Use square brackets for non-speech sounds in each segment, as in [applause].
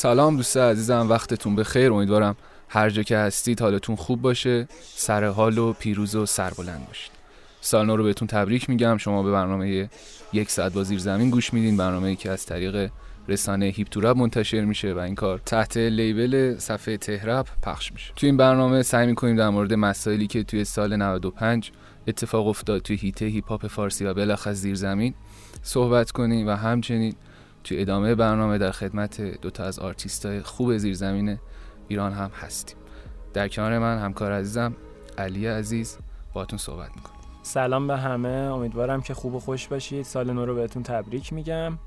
سلام دوست عزیزم وقتتون بخیر. امیدوارم هر جا که هستید حالتون خوب باشه سر حال و پیروز و سربلند باشید. سال نو رو بهتون تبریک میگم. شما به برنامه یک ساعت با زیر زمین گوش میدین. برنامه ای که از طریق رسانه هیپ توراب منتشر میشه و این کار تحت لیبل صفحه تهرب پخش میشه. توی این برنامه سعی می‌کنیم در مورد مسائلی که توی سال 95 اتفاق افتاد توی هیته هیپ هاپ فارسی و بلخص زیر زمین صحبت کنیم و همچنین توی ادامه برنامه در خدمت دوتا از آرتیستای خوب زیرزمین ایران هم هستیم. در کنار من همکار عزیزم علی عزیز باتون صحبت می‌کنم. سلام به همه. امیدوارم که خوب و خوش باشید. سال نو رو بهتون تبریک میگم.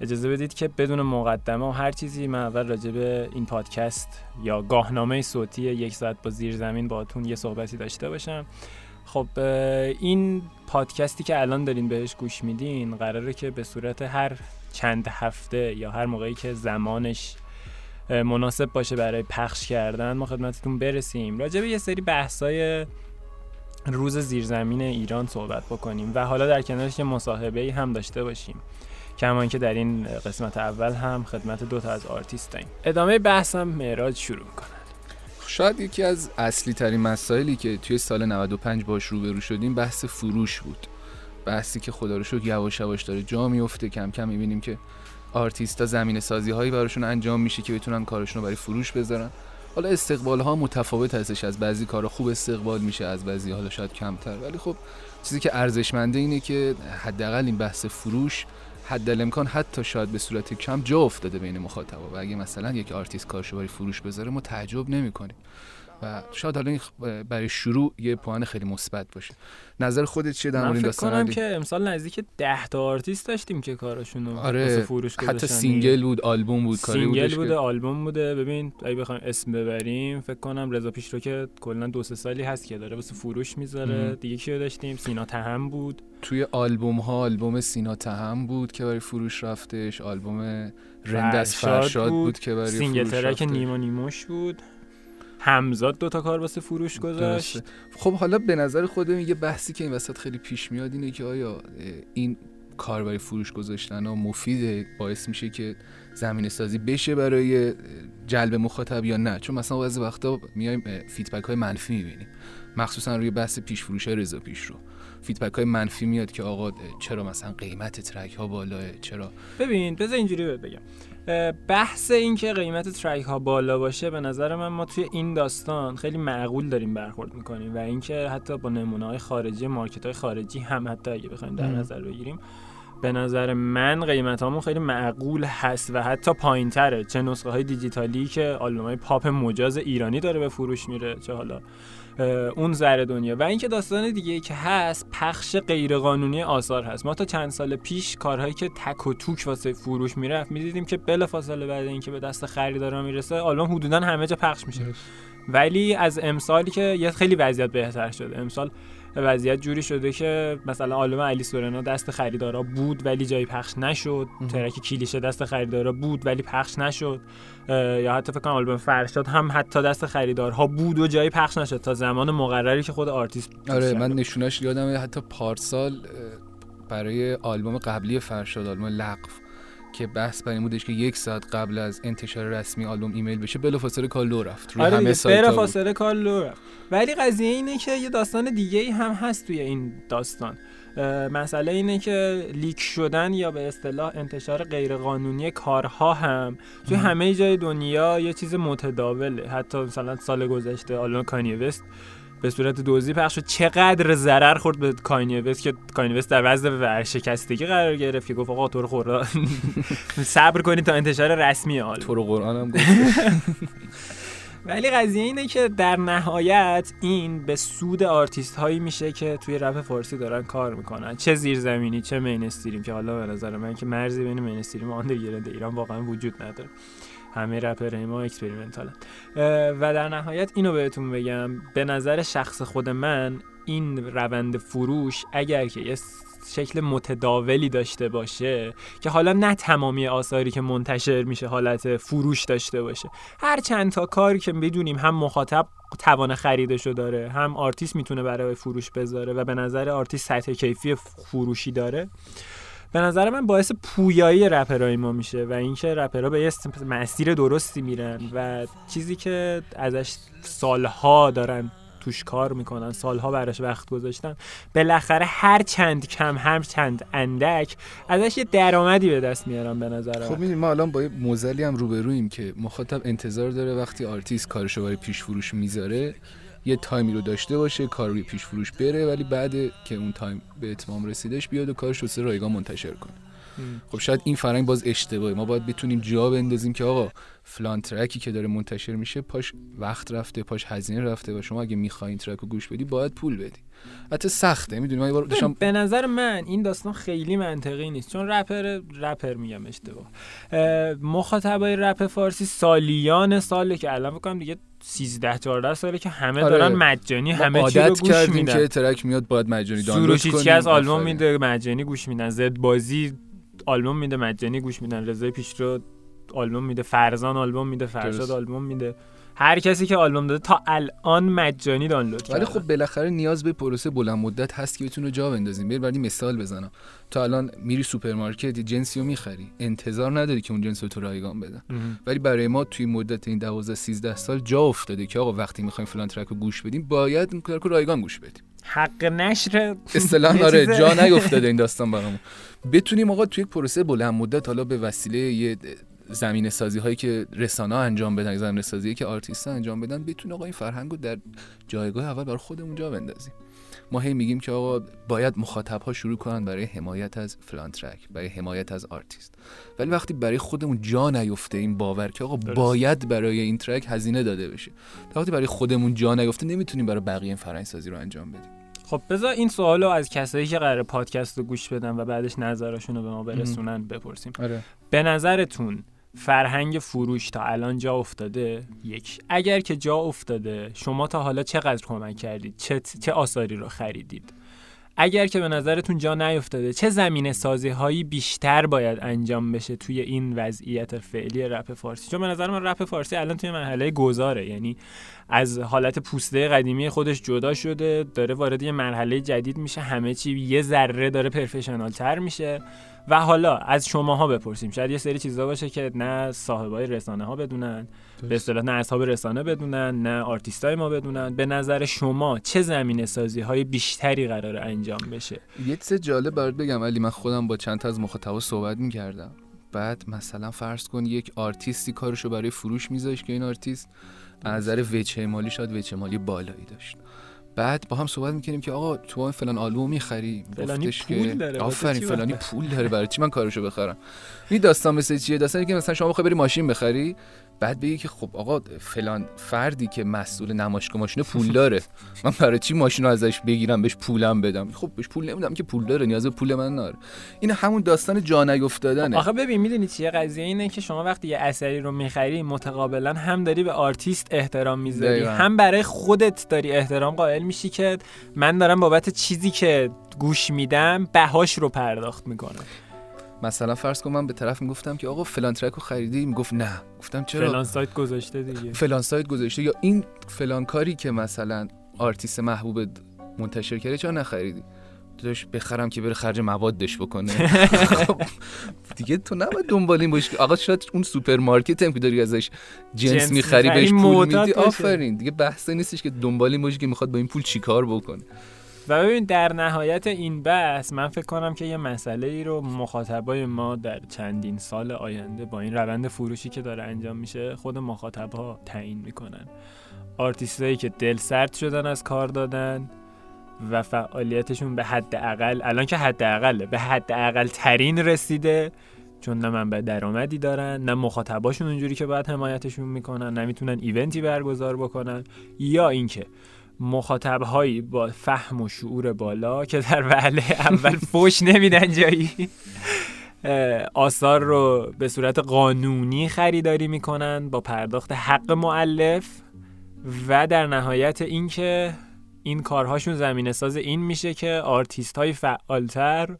اجازه بدید که بدون مقدمه و هر چیزی من اول راجع به این پادکست یا گاهنامه صوتی یک ساعت با زیر زمین باتون یه صحبتی داشته باشم. خب این پادکستی که الان دارین بهش گوش میدین قراره که به صورت هر چند هفته یا هر موقعی که زمانش مناسب باشه برای پخش کردن ما خدمتتون برسیم. راجع به یه سری بحثای روز زیرزمین ایران صحبت بکنیم و حالا در کنارش یه مصاحبه ای هم داشته باشیم. کما اینکه در این قسمت اول هم خدمت دو تا از آرتیست داریم. ادامه بحثم معراج شروع کنن شاید یکی از اصلی ترین مسائلی که توی سال 95 باش روبرو شدیم بحث فروش بود. بحثی که خدا رو شکر یواش یواش داره جا میفته کم کم می‌بینیم که آرتیستا زمینه سازی هایی براشون انجام میشه که بتونن کارشون رو برای فروش بذارن. حالا استقبال ها متفاوت هستش. از بعضی کارا خوب استقبال میشه از بعضی حالا شاید کمتر. ولی خب چیزی که ارزشمنده اینه که حداقل این بحث فروش حد امکان حتی شاید به صورت کم جا افتاده بین مخاطبا. و اگه مثلا یک آرتیست کارشو برای فروش بذاره ما تعجب نمی‌کنیم. و شاید حالا برای شروع یه پوئن خیلی مثبت باشه. نظر خودت چیه در مورد داستان کنم که امسال نزدیک 10 تا آرتیست داشتیم که کارشون آره فروش حتی single بود آلبوم بود کاری single بوده آلبوم بوده. ببین اگه بخوایم اسم ببریم فکر کنم رضا پیشرو که کلا دو سه سالی هست که داره واسه فروش می‌ذاره. دیگه کیو داشتیم؟ سینا تهم بود. توی آلبوم ها آلبوم سینا تهم بود که برای فروش رفتش. آلبوم رند از فرشاد بود, بود که برای single track نیما نیموش بود. همزاد دوتا کار واسه فروش گذاشت. خب حالا به نظر خودم یه بحثی که این وسط خیلی پیش میاد اینه که آیا این کار برای فروش گذاشتن ها مفیده باعث میشه که زمینه سازی بشه برای جلب مخاطب یا نه؟ چون مثلا بعضی وقتا میایم feedback های منفی می‌بینیم. مخصوصا روی بحث پیش فروش های رضا پیشرو feedback های منفی میاد که آقا چرا مثلا قیمت ترک ها بالاه چرا؟ ببین بذار اینجوری بگم. بحث این که قیمت ترک ها بالا باشه به نظر من ما توی این داستان خیلی معقول داریم برخورد می‌کنیم و اینکه حتی با نمونه های خارجی مارکت های خارجی هم حتی اگه بخوایم در نظر بگیریم به نظر من قیمت همون خیلی معقول هست و حتی پایین تره چه نسخه های دیجیتالی که آلبوم های پاپ مجاز ایرانی داره به فروش میره چه حالا اون زر دنیا. و اینکه داستان دیگه ای که هست پخش غیرقانونی آثار هست. ما تا چند سال پیش کارهایی که تک و توک واسه فروش می‌رفت می‌دیدیم که بلا فاصله بعد اینکه به دست خریدارا می‌رسه آلبوم حدودا همه جا پخش میشه. ولی از امسالی که یه خیلی وضعیت بهتر شده. امسال وضعیت جوری شده که مثلا آلبوم علی سورنا دست خریدارا بود ولی جایی پخش نشد. ترک کلیشه دست خریدارا بود ولی پخش نشد. یا حتی فکر کنم آلبوم فرشاد هم حتی دست خریدارها بود و جایی پخش نشد. تا زمان مقرری که خود آرتیست آره من نشوناش یادم حتی پارسال برای آلبوم قبلی فرشاد آلبوم لقف که بحث بر این بودش که یک ساعت قبل از انتشار رسمی آلبوم ایمیل بشه بلافاصله کار لو رفت روی آره همه فاصله کار لو رفت. ولی قضیه اینه که یه داستان دیگه ای هم هست توی این داستان. مسئله اینه که leak شدن یا به اصطلاح انتشار غیرقانونی کارها هم توی همه جای دنیا یه چیز متداوله. حتی مثلا سال گذشته آلبوم کانیه وست به صورت دزدی پخش شد. چقدر ضرر خورد به کانیه که کانیه در وضع ورشکستگی قرار گرفت که گفت آقا تو رو [laughs] صبر کنید تا انتشار رسمی حال. تو رو قرآن هم [laughs] ولی قضیه اینه که در نهایت این به سود آرتیست هایی میشه که توی رپ فارسی دارن کار می‌کنن. چه زیرزمینی چه mainstream که حالا به نظر من که مرزی بین mainstream و underground ایران واقعا وجود نداره. همه رپر ما experimental ن. و در نهایت اینو بهتون بگم به نظر شخص خود من این روند فروش اگر که یه شکل متداولی داشته باشه که حالا نه تمامی آثاری که منتشر میشه حالت فروش داشته باشه هر چند تا کاری که بدونیم هم مخاطب توان خریدشو داره هم آرتیست می‌تونه برای فروش بذاره و به نظر آرتیست سطح کیفی فروشی داره. به نظر من باعث پویایی رپرای ما میشه و اینکه رپرها به یه مسیر درستی میرن و چیزی که ازش سالها دارن توش کار می‌کنن سالها براش وقت گذاشتن بالاخره هر چند کم هر چند اندک ازش یه درآمدی به دست میارن به نظر خب ما الان با یه معضلی هم روبرویم که مخاطب انتظار داره وقتی آرتیست کارشو برای پیش فروش می‌ذاره یه تایمی رو داشته باشه کار روی پیش فروش بره ولی بعد که اون تایم به اتمام رسیدش بیاد و کارش رو رایگان منتشر کنه. خب شاید این فرهنگ باز اشتباهه. ما باید بتونیم جا بندازیم که آقا فلان track ی که داره منتشر میشه پاش وقت رفته پاش هزینه رفته و شما اگه می‌خواین track رو گوش بدی باید پول بدی. حتی سخته می‌دونی؟ من بار داشتم به نظر من این داستان خیلی منطقی نیست. چون رپر رپر میگم اشتباه. مخاطبای رپ فارسی سالیان ساله که الان بکنم دیگه 13 14 ساله که همه آره. دارن مجانی همه چی رو گوش میدن. که track میاد باید مجانی دانلود کنیم. از آلبوم میده مجانی گوش میدن. زد بازی آلبوم میده مجانی گوش میدن رضای پیشرو آلبوم میده فرزان آلبوم میده فرزاد آلبوم میده. هر کسی که آلبوم داده تا الان مجانی دانلود کرده. ولی خب بالاخره نیاز به پروسه بلند مدت هست که بتونه جا بندازیم. ببین ولی مثال بزنم. تا الان میری سوپرمارکت جنسی رو می‌خری. انتظار نداری که اون جنس رو تو رایگان بدن. ولی برای ما توی مدت این 12 13 سال جا افتاده که آقا وقتی می‌خوایم فلان track رو گوش بدیم باید این رو رایگان گوش بدیم. حق نشر. اصطلاح آره جا نیافتاده این داستان برامون. بتونیم آقا توی یک پروسه بلند مدت حالا به وسیله یه زمینه سازی هایی که رسانه انجام بدن زمینه سازی که آرتیست انجام بدن بتونه آقا این فرهنگ رو در جایگاه اول برای خودمون جا بندازیم. ما هی میگیم که آقا باید مخاطب ها شروع کنن برای حمایت از فلان track برای حمایت از آرتیست. ولی وقتی برای خودمون جا نیفته این باور که آقا باید برای این track هزینه داده بشه. تا وقتی برای خودمون جا نیفته نمی‌تونیم برای بقیه این فرهنگ سازی رو انجام بدیم. خب بذار این سوال رو از کسایی که قرار پادکست رو گوش بدن و بعدش نظرشون رو به ما برسونن بپرسیم. آره. به نظرتون فرهنگ فروش تا الان جا افتاده؟ یک. اگر که جا افتاده شما تا حالا چقدر کمک کردید؟ چه, چه آثاری رو خریدید؟ اگر که به نظرتون جا نیفتاده چه زمینه سازی هایی بیشتر باید انجام بشه توی این وضعیت فعلی رپ فارسی؟ چون به نظر من رپ فارسی الان توی مرحله گذاره. یعنی از حالت پوسته قدیمی خودش جدا شده داره وارد یه مرحله جدید میشه همه چی یه ذره داره professional تر میشه. و حالا از شماها بپرسیم. شاید یه سری چیزا باشه که نه صاحبای رسانه ها بدونن به اصطلاح نه اصحاب رسانه بدونن نه آرتیستای ما بدونن. به نظر شما چه زمینه سازی های بیشتری قراره انجام بشه؟ یه چیز جالب برات بگم ولی من خودم با چند تا از مخاطبا صحبت می‌کردم. بعد مثلا فرض کن یک آرتیستی کارشو برای فروش میذاش که این آرتیست از نظر وجه مالی شاید وجه مالی بالایی داشت. بعد با هم صحبت می‌کنیم که آقا تو فلان آلبوم می‌خری. فلانی پول داره آفرین فلانی پول داره برای چی من کارشو بخرم؟ این داستان مثل چیه؟ داستانی که مثلا شما بخوای بری ماشین بخری؟ بعد بگی که خب آقا فلان فردی که مسئول نمایشگاه ماشین پول داره. من برای چی ماشین رو ازش بگیرم بهش پولم بدم؟ خب بهش پول نمیدم که پول داره نیاز به پول من نداره این همون داستان جا نیافتادنه آخه ببین می‌دونی چیه قضیه؟ اینه که شما وقتی یه اثری رو می‌خری متقابلا هم داری به آرتیست احترام می‌ذاری هم برای خودت داری احترام قائل میشی که من دارم بابت چیزی که گوش میدم بهاش رو پرداخت می‌کنم. مثلا فرض کن من به طرف می‌گفتم که آقا فلان track رو خریدی؟ می‌گفت نه. گفتم چرا؟ فلان سایت گذاشته دیگه. فلان سایت گذاشته. یا این فلان کاری که مثلا آرتیست محبوب منتشر کرده چرا نخریدی؟ واسه چی بخرم که بره خرج موادش بکنه. [laughs] خب، دیگه تو نباید دنبال این باشی. آقا شاید اون سوپرمارکت هم که داری ازش جنس می‌خری بهش پول میدی. آفرین. دیگه بحثی نیستش که دنبال این باشی که می‌خواد با این پول چیکار بکنه. و ببین در نهایت این بحث من فکر کنم که یه مسئله ای رو مخاطبای ما در چندین سال آینده با این روند فروشی که داره انجام میشه خود مخاطبها تعیین می‌کنن. آرتیستایی که دل سرد شدن از کار دادن و فعالیتشون به حد اقل الان که حد اقله به حد اقل ترین رسیده چون نه منبع درآمدی دارن نه مخاطباشون اونجوری که باید حمایتشون می‌کنن نمی‌تونن ایونتی برگزار بکنن یا اینکه مخاطبهایی با فهم و شعور بالا که در وهله اول فوش نمیدن جایی. آثار رو به صورت قانونی خریداری می‌کنن با پرداخت حق مؤلف و در نهایت اینکه این کارهاشون زمینه ساز این میشه که آرتیست های فعالتر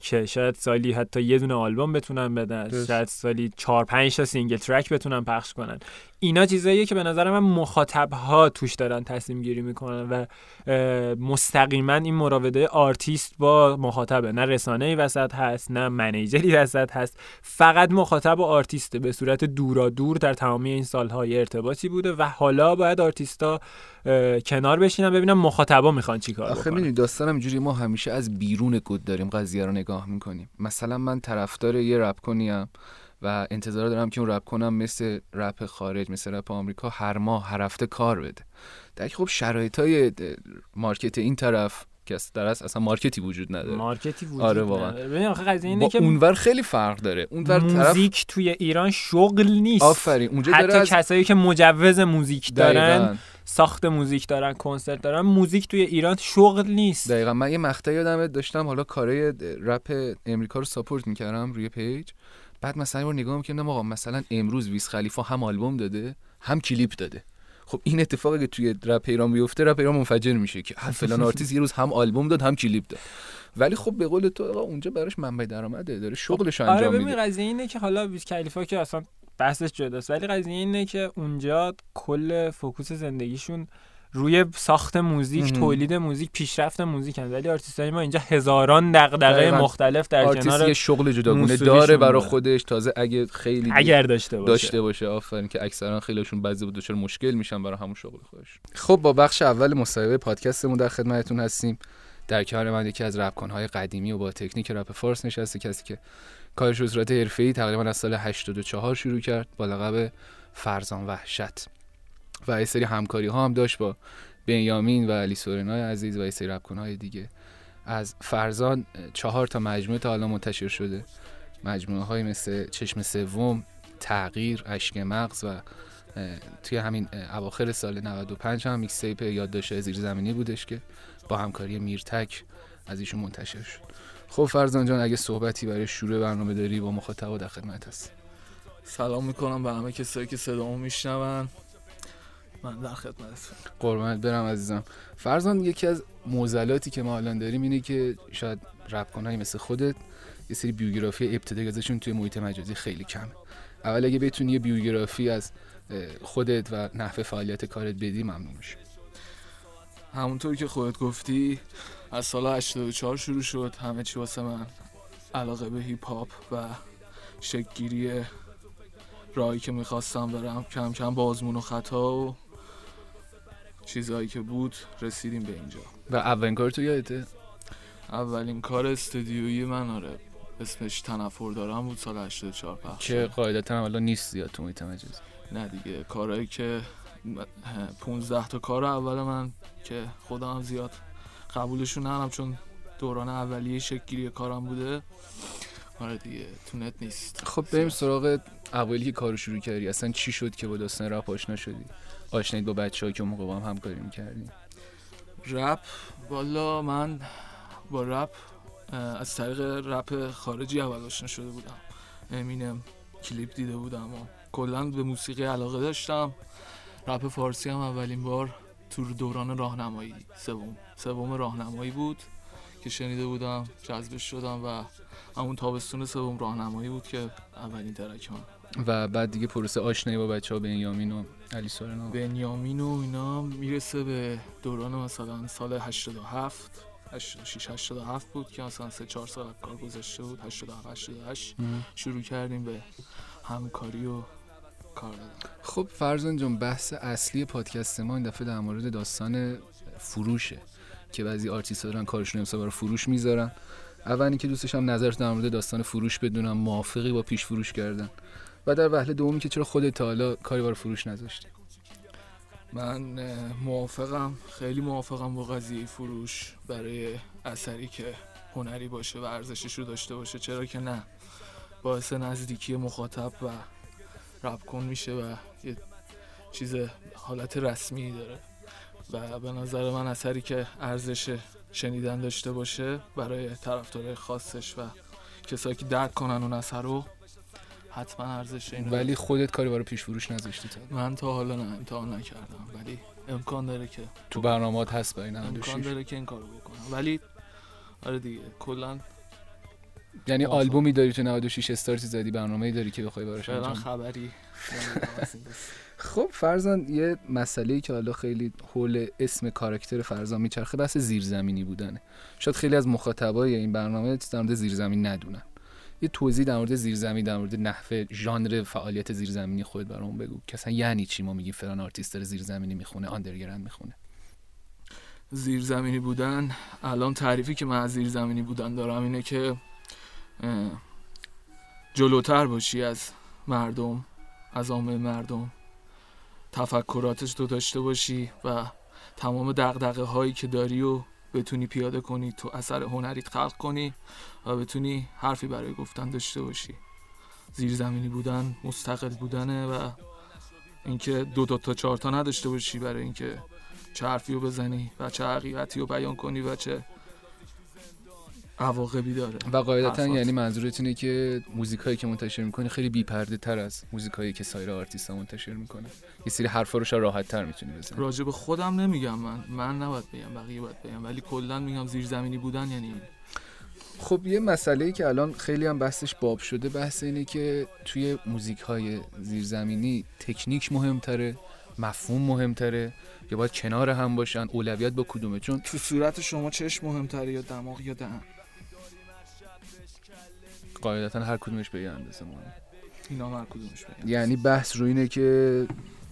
که شاید سالی حتی یه دونه آلبوم بتونن بدن شاید سالی چهار پنج تا single track بتونن پخش کنن. اینا چیزاییه که به نظر من مخاطب ها توش دارن تصمیم گیری می‌کنن و مستقیما این مراوده آرتیست با مخاطبه. نه رسانه ای وسط هست نه manager ی وسط هست. فقط مخاطب و آرتیست به صورت دورا دور در تمامی این سالها یه ارتباطی بوده و حالا باید آرتیستا کنار بشینن ببینن مخاطبا می‌خوان چیکار آخه داستانم اینجوری ما همیشه از بیرون گود داریم قضیه رو نگاه می‌کنیم. مثلا من طرفدار یه رپ کنی‌ام و انتظار دارم که اون رپ کنم مثل رپ خارج مثل رپ آمریکا هر ماه هر هفته کار بده. در خب شرایط های market این طرف که در اصلا market ی وجود نداره. market ی وجود آره واقعا. قضیه اینه که اونور خیلی فرق داره. اونور music طرف... توی ایران شغل نیست. آفرین اونجا حتی از... کسایی که مجوز music دارن ساخت music دارن کنسرت دارن. music توی ایران شغل نیست. دقیقا. من یه مقطعی یادم داشتم حالا کارای رپ امریکا رو support می‌کردم روی page. بعد مثلا رو نگاه می‌کردم آقا مثلا امروز ویز خلیفا هم آلبوم داده هم کلیپ داده. خب این اتفاقی که توی رپ ایران بیفته رپ ایران منفجر میشه که. فلان آرتیست یه روز هم آلبوم داد هم کلیپ داد. ولی خب به قول تو آقا اونجا براش منبع درآمده داره شغلش آره انجام میده. آره قضیه اینه که حالا ویز خلیفا که اصلا بحثش جداست. ولی قضیه اینه که اونجا کل focus زندگیشون روی ساخت موزیک تولید موزیک پیشرفت موزیک هم ولی های ما اینجا هزاران دغدغه مختلف در کنار یه شغل جداگونه داره برای خودش. تازه اگه خیلی اگر داشته باشه. داشته باشه آفرین که اکثرا خیلیشون بعضی بود دچار مشکل میشن برای همون شغل خودش. خب با بخش اول مصاحبه پادکستمون در خدمتتون هستیم. در کنار من یکی از های قدیمی و با تکنیک رپ فارس نشسته کسی که کارش به صورت حرفه‌ای تقریبا از سال 84 شروع کرد با لقب فرزان وحشت. و یه سری همکاری ها هم داشت با بنیامین و علی سورنای عزیز و یه سری های دیگه. از فرزان چهار تا مجموعه تا حالا منتشر شده. مجموعه های مثل چشم سوم تغییر اشک مغز و توی همین اواخر سال 95 هم میکس تیپ یادداشت زیر زمینی بودش که با همکاری میرتک از ایشون منتشر شد. خب فرزان جان اگه صحبتی برای شروع برنامه داری با مخاطب در خدمت هست سلام می‌کنم به همه کسایی که صدامو میشنون. من در خدمت قربانت برم عزیزم. فرزان یکی از موزلاتی که ما الان داریم اینه که شاید رپ کنایی مثل خودت یه سری بیوگرافی ابتدایی ازشون توی محیط مجازی خیلی کمه. اول اگه بتونی یه بیوگرافی از خودت و نحوه فعالیت کارت بدی ممنون میشه همونطور که خودت گفتی از سال 84 شروع شد همه چی واسه من. علاقه به هیپ هاپ و شکگیری راهی که می‌خواستم برم کم کم با آزمون و خطا و چیزهایی که بود رسیدیم به اینجا. و اولین کار تو یادته؟ اولین کار استودیویی من آره. اسمش تنفر دارم بود سال 84 پخش که قاعدتا نیست زیاد تو محیط مجازی. نه دیگه کارهایی که 15 تا کار اول من که خودم زیاد قبولشون ندارم چون دوران اولیه شکلگیری کارم بوده. آره دیگه تو نت نیست. خب بریم سراغ اولی که کارو شروع کردی. اصلا چی شد که با داستان رپ آشنا شدی؟ آشنایید با بچه که موقع با هم همکاری می‌کردیم رپ؟ والا من با رپ از طریق رپ خارجی اول آشنا شده بودم. امینم کلیپ دیده بودم و کلا به موسیقی علاقه داشتم. رپ فارسی هم اولین بار تو دوران راهنمایی سوم. سوم راهنمایی بود که شنیده بودم جذبش شدم و همون تابستون سوم راهنمایی بود که اولین ترک و بعد دیگه پروسه آشنایی با بچه ها بنیامین و علی سورنا بنیامین و اینا می‌رسه به دوران مثلا سال 87 86 87 بود که مثلا 3 4 سال کار گذشته بود 87 88 شروع کردیم به همکاری و کار خب فرزان جان بحث اصلی پادکست ما این دفعه در مورد داستان فروشه که بعضی آرتیست دارن کارشون امسال برای فروش می‌ذارن. اولی که دوستش هم نظرت در مورد داستان فروش بدونم موافقی با پیش فروش کردن. و در وهله دومی که چرا خودت حالا کاری برای فروش نذاشتی؟ من موافقم. خیلی موافقم با قضیه فروش برای اثری که هنری باشه و ارزشش رو داشته باشه. چرا که نه؟ باعث نزدیکی مخاطب و رب کن میشه و یه چیز حالت رسمی داره. و به نظر من اثری که ارزش شنیدن داشته باشه برای طرفدارای خاصش و کسایی که درک کنن اون اثر رو حتما ارزش اینو ولی خودت کاری برای پیش فروش نذاشتی تا من تا حالا نه امتحان نکردم. ولی امکان داره که تو برنامه‌ات هست برای امکان داره که این کارو بکنم. ولی آره دیگه کلا یعنی. آلبومی داری تو 96 استارتی زدی برنامه‌ای داری که بخوای براش فعلا انجام خبری. خب فرزان یه مسئله که حالا خیلی حول اسم کاراکتر فرزان میچرخه بحث زیرزمینی بودنه. شاید خیلی از مخاطبای این برنامه در مورد زیرزمین ندونن. یه توضیح در مورد زیرزمین در مورد نحوه ژانر فعالیت زیرزمینی خود برامون بگو. که اصلا یعنی چی ما میگیم فلان آرتیست داره زیرزمینی می‌خونه underground می‌خونه. زیرزمینی بودن الان تعریفی که من از زیرزمینی بودن دارم اینه که جلوتر باشی از مردم از عامه مردم. تفکراتش تو داشته باشی و تمام دقدقه هایی که داری و بتونی پیاده کنی تو اثر هنریت خلق کنی و بتونی حرفی برای گفتن داشته باشی. زیرزمینی بودن مستقل بودنه و اینکه دو دو تا چهار تا نداشته باشی برای اینکه چه حرفی رو بزنی و چه حقیقتی رو بیان کنی و چه عواقبی داره. و قاعدتا. یعنی منظورت اینه که موزیک هایی که منتشر می‌کنی خیلی بی پرده تر از موزیک هایی که سایر آرتیست ها منتشر می‌کنه یه سری حرفا رو شاید راحت تر می‌تونی بزنی. راجع به خودم نمیگم. من من نباید بگم بقیه باید بگم. ولی کلا میگم زیرزمینی بودن یعنی. خب یه مسئله ای که الان خیلی هم بحثش باب شده بحث اینه که توی موزیک های زیرزمینی تکنیک مهمتره مفهوم مهمتره یا باید کنار هم باشن اولویت با کدومه؟ چون تو صورت شما چشم مهمتره یا دماغ یا دهن؟ قاعدتا هر کدومش به یه اندازه مهمه اینا هر کدومش بگم یعنی بحث رو اینه که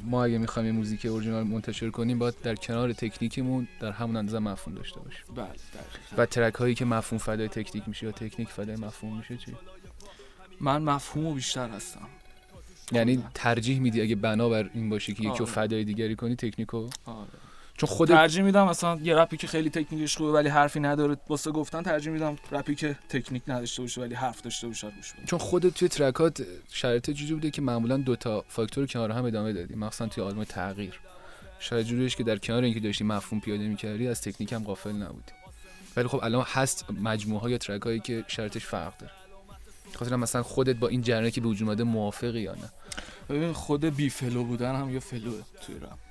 ما اگه می‌خوایم موزیک اورجینال منتشر کنیم باید در کنار تکنیکمون در همون اندازه مفهوم داشته باشیم بله دقیقاً. و ترک هایی که مفهوم فدای تکنیک میشه یا تکنیک فدای مفهوم میشه چی من مفهوم بیشتر هستم یعنی ترجیح میدی اگه بنابر این باشه که یکی رو آره. فدای دیگری کنی تکنیکو آره. چون خود ترجیح میدم مثلا یه رپی که خیلی تکنیکش خوبه ولی حرفی نداره واسه گفتن ترجیح میدم رپی که تکنیک نداشته باشه ولی حرف داشته باشه گوش بدم چون خودت توی track ات شرایط جوری بوده که معمولا دو تا فاکتور کنار هم ادامه دادی. مخصوصا توی آلبوم تغییر. شاید جوریش که در کنار اینکه داشتی مفهوم پیاده می‌کردی از تکنیک هم غافل نبودی. ولی خب الان هست مجموعه ها یا track هایی که شرایطش فرق داره. خاطر مثلا خودت با این ژانره که به وجود اومده موافقی یا نه؟ ببین خود بی flow بودن هم یه flow ه توی رپ.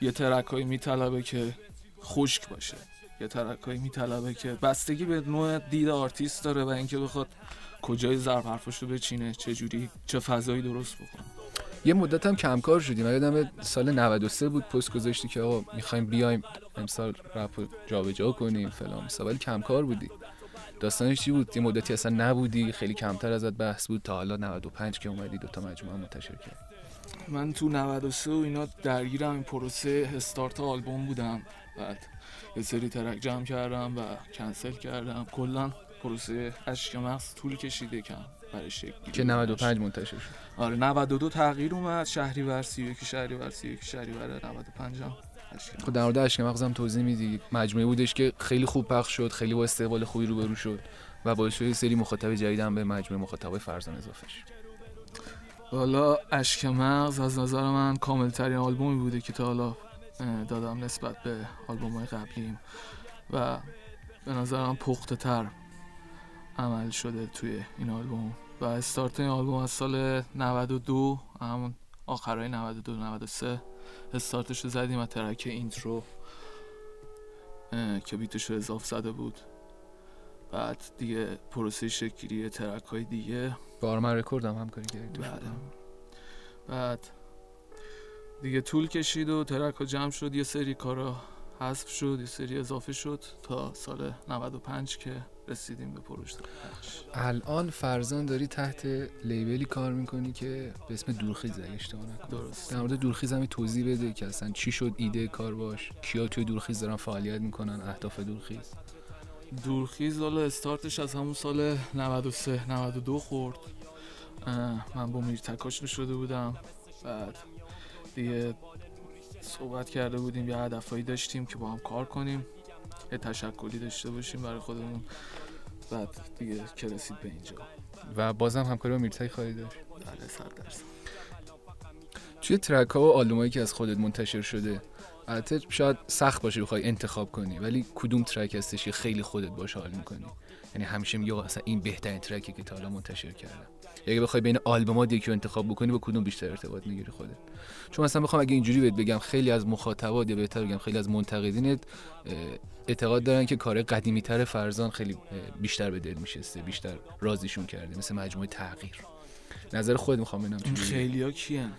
یه track ایی میطلبه که خشک باشه. یه track ایی میطلبه که بستگی به نوع دید آرتیست داره و اینکه بخواد کجای ضرب رو بچینه چه جوری چه فضایی درست بکنه. یه مدت هم کمکار شدیم. من یادم سال 93 بود پست گذاشتی که آقا می‌خوایم بیایم امسال رپ رو جابجا کنیم فلان ولی کمکار بودی. داستانش چی بود؟ یه مدتی اصلا نبودی. خیلی کمتر ازت بحث بود تا حالا 95 که اومدی. دوتا مجموعه هم منتشر کرد من تو 93 و اینا درگیر این پروسه استارت آلبوم بودم. بعد یه سری ترک جمع کردم و کنسل کردم. کلا پروسه اشک مغز طول کشیده کم برای شکل. که 95 منتشر شد. آره 92 تغییر اومد. شهریور 31 شهریور 31 شهریور 95 هم خب در مورد اشک مغزم توضیح میدی. مجموعه بودش که خیلی خوب پخش شد خیلی با استقبال خوبی روبرو شد و باعث شد سری مخاطب جدید هم به مجموعه مخاطبای فرزان اضافه شد حالا اشک مغز از نظر من کامل ترین آلبومی بوده که تا حالا دادم نسبت به آلبوم های قبلیم و به نظرم پخته تر عمل شده توی این آلبوم و استارت این آلبوم از سال 92 همون آخرای 92 93 استارتش رو زدیم و track intro که beat ش رو اضاف زده بود. بعد دیگه پروسه شکلی track های دیگه. با آرمن رکورد هم همکاری کردی. بله. بعد دیگه طول کشید و track ها جمع شد. یه سری کارا حذف شد یه سری اضافه شد تا سال 95 که رسیدیم به پروژه. الان فرزان داری تحت لیبلی کار می‌کنی که به اسم دورخیز اشتباه نکنم. درست. در مورد دورخیز هم توضیح بده که اصلا چی شد ایده کار باش. کیا توی دورخیز دارن فعالیت می‌کنن اهداف دورخیز. دورخیز حالا استارتش از همون سال 93 92 خورد. من با میر تکاش شده بودم. بعد دیگه صحبت کرده بودیم یه هدفهایی داشتیم که با هم کار کنیم. یه تشکلی داشته باشیم برای خودمون. بعد دیگه که رسید به اینجا. و بازم همکاری با میرتای خواهی داشت؟ بله صد درصد. توی ترک ها و آلبومایی که از خودت منتشر شده البته شاید سخت باشه بخوای انتخاب کنی ولی کدوم ترک هستش که خیلی خودت باش حال می‌کنی؟ یعنی همیشه میگه اصلا این بهترین ترکی که تا حالا منتشر کردم. اگه بخوای بین آلبومات یکی رو انتخاب بکنی با کدوم بیشتر ارتباط می‌گیری خودت؟ چون مثلا بخوام اگه اینجوری بهت بگم خیلی از مخاطبات یا بهتر بگم خیلی از منتقدینت اعتقاد دارن که کار قدیمی تر فرزان خیلی بیشتر به دل میشسته بیشتر رازیشون کرده مثل مجموعه تغییر. نظر خود می‌خوام ببینم این کیان؟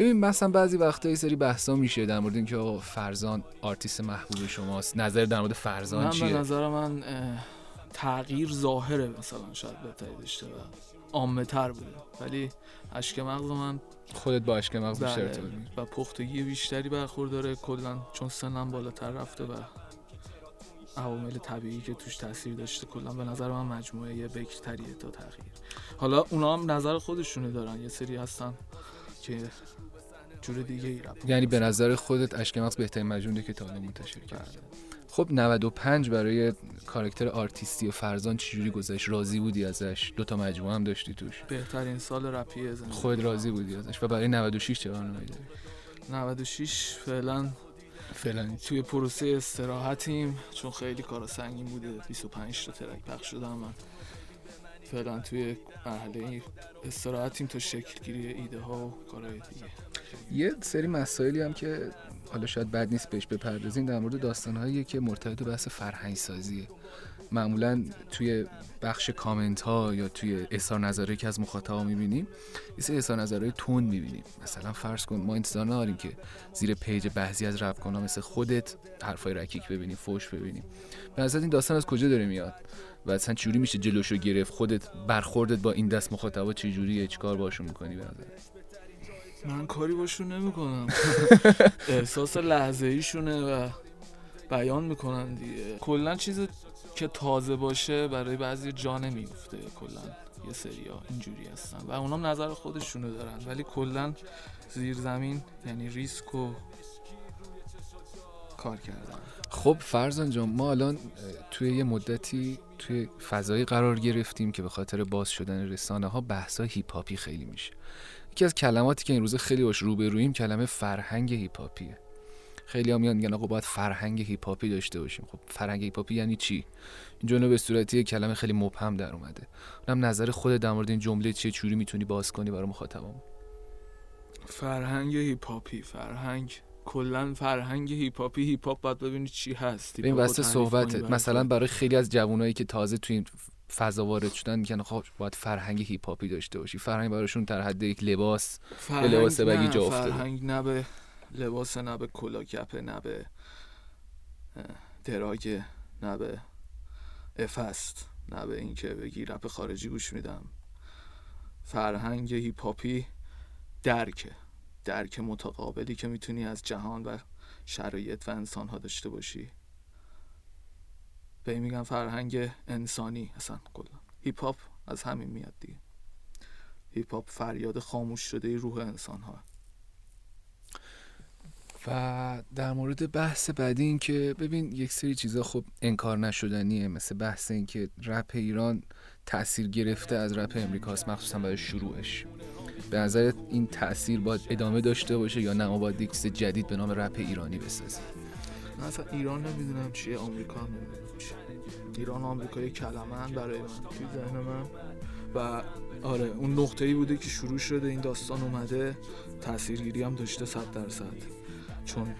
ببین مثلا بعضی وقتا یه سری بحثا میشه در مورد اینکه آقا فرزان آرتیست محبوب شماست. نظر در مورد فرزان من چیه؟ به نظر من تغییر ظاهره مثلا شاید بهتری داشته و عامه تر بوده. ولی اشک مغز من خودت با اشک مغز بیشتر بله، و پختگی بیشتری برخورداره. کلا چون سنم بالاتر رفته و عوامل طبیعی که توش تاثیر داشته کلا به نظر من مجموعه بکرتریه تا تغییر. حالا اونا هم نظر خودشونه دارن. یه سری هستن که جور دیگه ای یعنی به نظر خودت اشک مغز بهترین مجموعه که تا حالا منتشر کرده. خب 95 برای کاراکتر آرتیستی و فرزان چجوری گذشت؟ راضی بودی ازش؟ دو تا مجموعه هم داشتی توش. بهترین سال رپی زندگی. خود راضی بودی ازش. و برای 96 چه برنامه‌ای داری؟ 96 فعلا فعلا توی پروسه استراحتیم چون خیلی کارا سنگین بوده. 25 تا ترک پخش شده من فعلا توی مرحله استراحتیم تا شکل گیری ایده ها و کارهای دیگه. یه سری مسائلی هم که حالا شاید بد نیست بهش بپردازیم در مورد داستانهایی که مرتبط به بحث فرهنگ سازیه معمولا توی بخش کامنت ها یا توی اظهار نظری که از مخاطبا می‌بینیم یه سری اظهار نظرهای تند می‌بینیم. مثلا فرض کن ما انتظار نداریم که زیر page بعضی از رپ ها مثل خودت حرفای رکیک ببینیم فوش ببینیم به این داستان از کجا داره میاد؟ و اصلا چجوری میشه جلوشو گرفت؟ خودت برخوردت با این دست مخاطبا چجوریه چیکار باشون می‌کنی به نظر من کاری باشون نمی‌کنم. [laughs] احساس لحظه ایشونه و بیان می‌کنن دیگه. کلا چیز که تازه باشه برای بعضی جا نمیفته کلا یه سری ها اینجوری هستن. و اونام نظر خودشونو دارن. ولی کلا زیر زمین یعنی ریسک و کار کردن. خب فرزان جان ما الان توی یه مدتی توی فضایی قرار گرفتیم که به خاطر باز شدن رسانه ها بحث هیپ هاپی خیلی میشه. یکی از کلماتی که این روزه خیلی باش روبرویم کلمه فرهنگ هیپ هاپیه خیلی هم میگن آقا باید فرهنگ هیپ هاپی داشته باشیم. خب فرهنگ هیپ هاپی یعنی چی؟ این جمله به صورتی کلمه خیلی مبهم در اومده. اونم نظر خود در مورد این جمله چیه چجوری می‌تونی باز کنی برای مخاطبم فرهنگ هیپ هاپی فرهنگ. کلا فرهنگ هیپ هاپی هیپ هاپ باید ببینید چی هست این واسه صحبت مثلا برای خیلی از جوانایی که تازه تو این فضا وارد شدن میگن خب باید فرهنگ هیپ هاپی داشته باشی. فرهنگ براشون در حد یک لباس فرهنگ لباس بگی جا افتاده. فرهنگ نه به لباس نه به کلاه کپه نه به drug نه به افست نه به اینکه بگی رپ خارجی گوش میدم. فرهنگ هیپ هاپی درکه. درک متقابلی که می‌تونی از جهان و شرایط و انسان ها داشته باشی. به این میگن فرهنگ انسانی اصلا کلا. هیپ هاپ از همین میاد دیگه. هیپ هاپ فریاد خاموش شده روح انسان ها و در مورد بحث بعدی این که ببین یک سری چیزا خب انکار نشدنیه. مثل بحث این که رپ ایران تاثیر گرفته از رپ امریکاست. مخصوصا برای شروعش. به نظر این تاثیر باید ادامه داشته باشه یا نه؟ ما باید یک جدید به نام رپ ایرانی بسازیم. من اصلا ایران نمی‌دونم چیه آمریکا نمی‌دونم چیه. ایران آمریکا یک کلمه برای من توی ذهن من. و آره اون نقطه ای بوده که شروع شده این داستان اومده تاثیرگیری هم داشته صد درصد. چون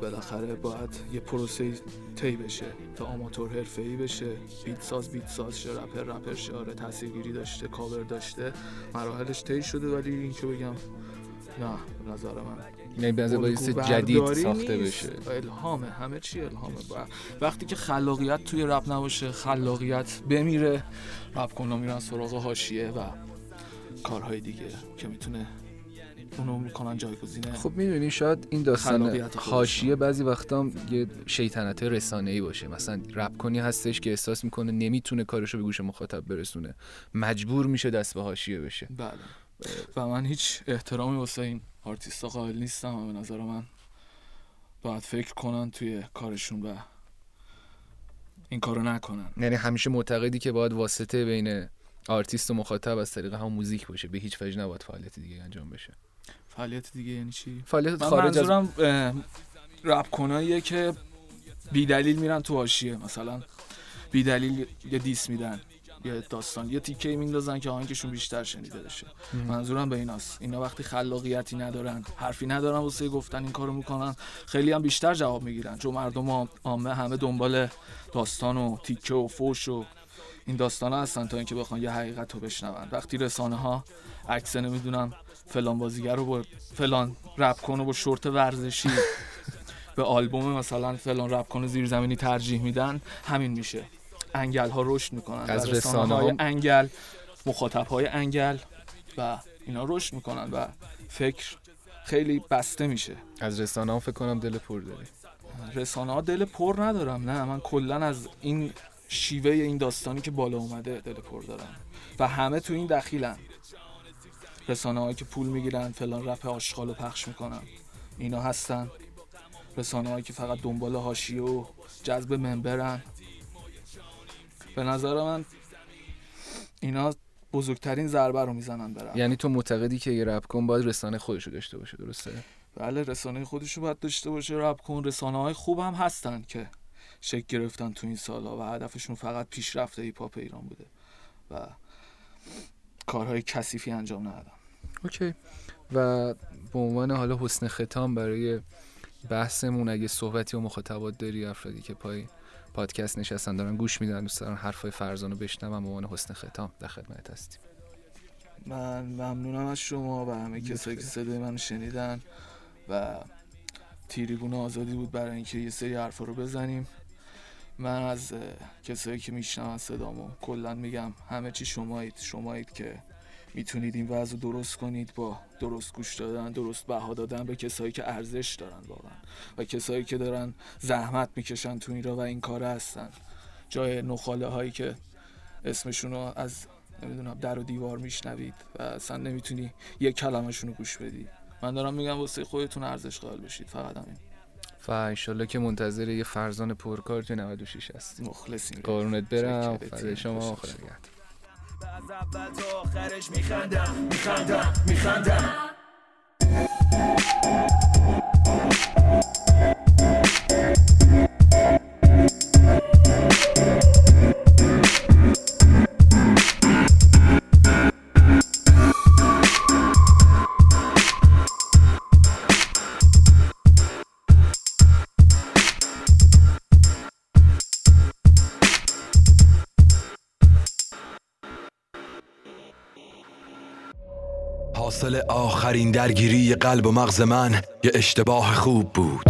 بالاخره باید یه پروسه طی بشه تا آماتور ای بشه. بیت ساز بیت ساز شه رپر رپر شه. آره تاثیرگیری داشته کاور داشته. مراحلش طی شده ولی این که بگم نه نظر من یعنی به باید جدید ساخته بشه. الهامه همه چی الهامه. وقتی که خلاقیت توی رپ نباشه خلاقیت بمیره رپ کنها میرن سراغ حاشیه و کارهای دیگه که می‌تونه اونو می‌کنن جایگزینه خب می‌دونی شاید این داستان حاشیه بعضی وقتا یه شیطنت رسانه ای باشه. مثلا رپ کنی هستش که احساس می‌کنه نمی‌تونه کارشو به گوش مخاطب برسونه. مجبور میشه دست به حاشیه بشه. بله. و من هیچ احترامی واسه این آرتیستا قائل نیستم و به نظر من باید فکر کنن توی کارشون و این کارو نکنن. یعنی همیشه معتقدی که باید واسطه بین آرتیست و مخاطب از طریق هم موزیک باشه. به هیچ وجه نباید فعالیت دیگه انجام بشه. فعالیت دیگه یعنی چی؟ فعالیت خارج از رپ کناییه که بی دلیل میرن تو حاشیه مثلا بی دلیل یه diss میدن یه داستان یه تیکه میندازن که آهنگشون بیشتر شنیده بشه. منظورم به ایناست. اینا وقتی خلاقیتی ندارن حرفی ندارن واسه گفتن این کارو می‌کنن خیلی هم بیشتر جواب می‌گیرن. چون مردم عامه همه دنبال داستان و تیکه و فوش و این داستان ها هستن تا اینکه بخوان یه حقیقت رو بشنون. وقتی رسانه ها عکس نمی‌دونم فلان بازیگر رو با فلان رپ کنه با شورت ورزشی. به آلبوم مثلا فلان رپ کنه زیرزمینی ترجیح میدن همین میشه. انگل ها رشد می‌کنن. از و رسانه های ها- انگل مخاطب های انگل و اینا رشد می‌کنن و فکر خیلی بسته میشه. از رسانه هم فکر کنم دل پر داری. رسانه ها دل پر ندارم نه. من کلا از این شیوه این داستانی که بالا اومده دل پر دارم. و همه تو این دخیلن. رسانه هایی که پول می‌گیرن فلان رپ آشغال رو پخش می‌کنن. اینا هستن. رسانه هایی که فقط دنبال حاشیه و جذب منبرن. به نظر من اینا بزرگترین ضربه رو می‌زنن به رپ. یعنی تو معتقدی که یه رپ کن باید رسانه خودشو داشته باشه درسته؟ بله رسانه خودشو باید داشته باشه رپ کن. رسانه های خوب هم هستن که شکل گرفتن تو این سالها و هدفشون فقط پیشرفت هیپ هاپ ایران بوده و کارهای کثیفی انجام ندادن. OK. و به عنوان حالا حسن ختام برای بحثمون اگه صحبتی و مخاطبات داری افرادی که پای پادکست نشستن دارن گوش میدن دوست دارن حرفای فرزانو بشنون به عنوان حسن ختام در خدمت هستیم. من ممنونم از شما و همه کسایی که صدای من شنیدن و تریبون آزادی بود برای اینکه یه سری حرفا رو بزنیم. من از کسایی که میشنون صدامو کلا میگم همه چی شمایید شمایید که می‌تونید این وضع رو درست کنید با درست گوش دادن درست بها دادن به کسایی که ارزش دارن واقعا. و کسایی که دارن زحمت می‌کشن تو این را و این کار هستن. جای نخاله هایی که اسمشون رو از نمی‌دونم در و دیوار میشنوید و اصلا نمی‌تونی یک کلمهشون رو گوش بدی. من دارم میگم واسه خودتون ارزش قائل بشید فقط همین. و انشالله که منتظر یه فرزان پرکار تو 96 هستیم. مخلصیم. قارونت برم. فدای شما خوش نگهدار. از اول تا آخرش میخندم میخندم میخندم حاصل آخرین درگیری قلب و مغز من یه اشتباه خوب بود.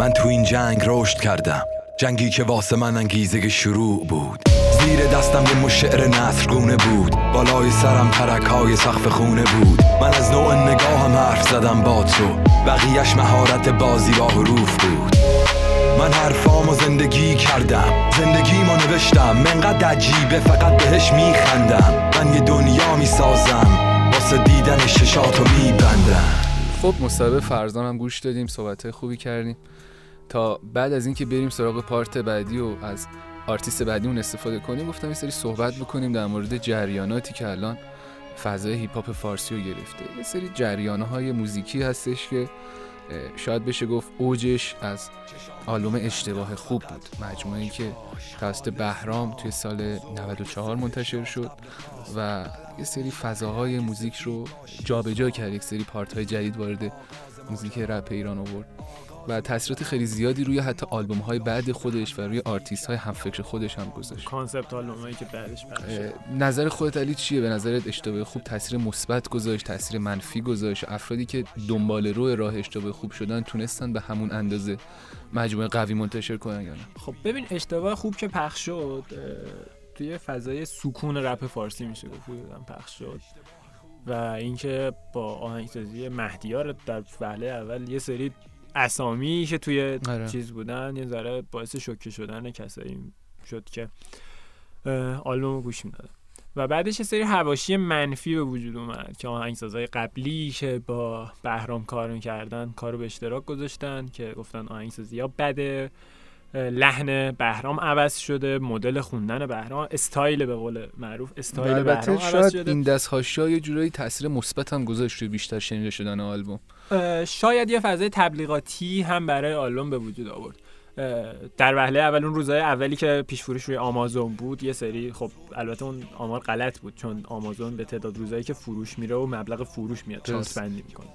من تو این جنگ رشد کردم. جنگی که واسه من انگیزه شروع بود. زیر دستم یه مشعر نصرگونه بود. بالای سرم ترک های سقف خونه بود. من از نوع نگاهم حرف زدم با تو. بقیهش مهارت بازی با حروف بود. من حرفامو زندگی کردم. زندگیمو نوشتم. منقدر عجیبه فقط بهش میخندم. من یه دنیا می‌سازم. واسه دیدن چشاتو میبندم. خب مصاحبه فرزان هم گوش دادیم صحبت خوبی کردیم. تا بعد از اینکه بریم سراغ پارت بعدی و از آرتیست بعدیمون استفاده کنیم گفتم یه سری صحبت بکنیم در مورد جریاناتی که الان فضای هیپ هاپ فارسی رو گرفته. یه سری جریانهای موزیکی هستش که شاید بشه گفت اوجش از آلبوم اشتباه خوب بود. مجموعه که توسط بهرام توی سال 94 منتشر شد و یه سری فضاهای موزیک رو جابجا کرد یک سری part های جدید وارد موزیک رپ ایران آورد و تاثیرات خیلی زیادی روی حتی آلبوم های بعد خودش و روی آرتیست های همفکر خودش هم گذاشت. concept آلبومایی که بعدش نظر خودت علی چیه؟ به نظرت اشتباه خوب تاثیر مثبت گذاشت تاثیر منفی گذاشت؟ افرادی که دنبال رو راه اشتباه خوب شدن تونستن به همون اندازه مجموعه قوی منتشر کنن یا نه؟ خب ببین اشتباه خوب که پخش شد توی فضای سکون رپ فارسی میشه گفت حدوداً پخش شد. و اینکه با آهنگسازی مهدیار در وهله اول یه سری اسامی که توی آره. چیز بودن یه ذره باعث شوکه شدن کسایی شد که آلبوم گوش می‌دادن. و بعدش یه سری حواشی منفی به وجود اومد که آهنگسازهای قبلی که با بهرام کار می‌کردن کارو به اشتراک گذاشتن که گفتن آهنگسازی یا بده. لحن بهرام عوض شده مدل خوندن بهرام استایل به قول معروف استایل البته بهرام عوض شاید شده. این دست هاشا یه جورایی تاثیر مثبت هم گذاشت روی بیشتر شنیده شدن آلبوم. شاید یه فضای تبلیغاتی هم برای آلبوم به وجود آورد. در وهله اول اون روزهای اولی که پیش فروش روی آمازون بود یه سری خب البته اون آمار غلط بود چون آمازون به تعداد روزایی که فروش میره و مبلغ فروش میاد بندی می‌کنه.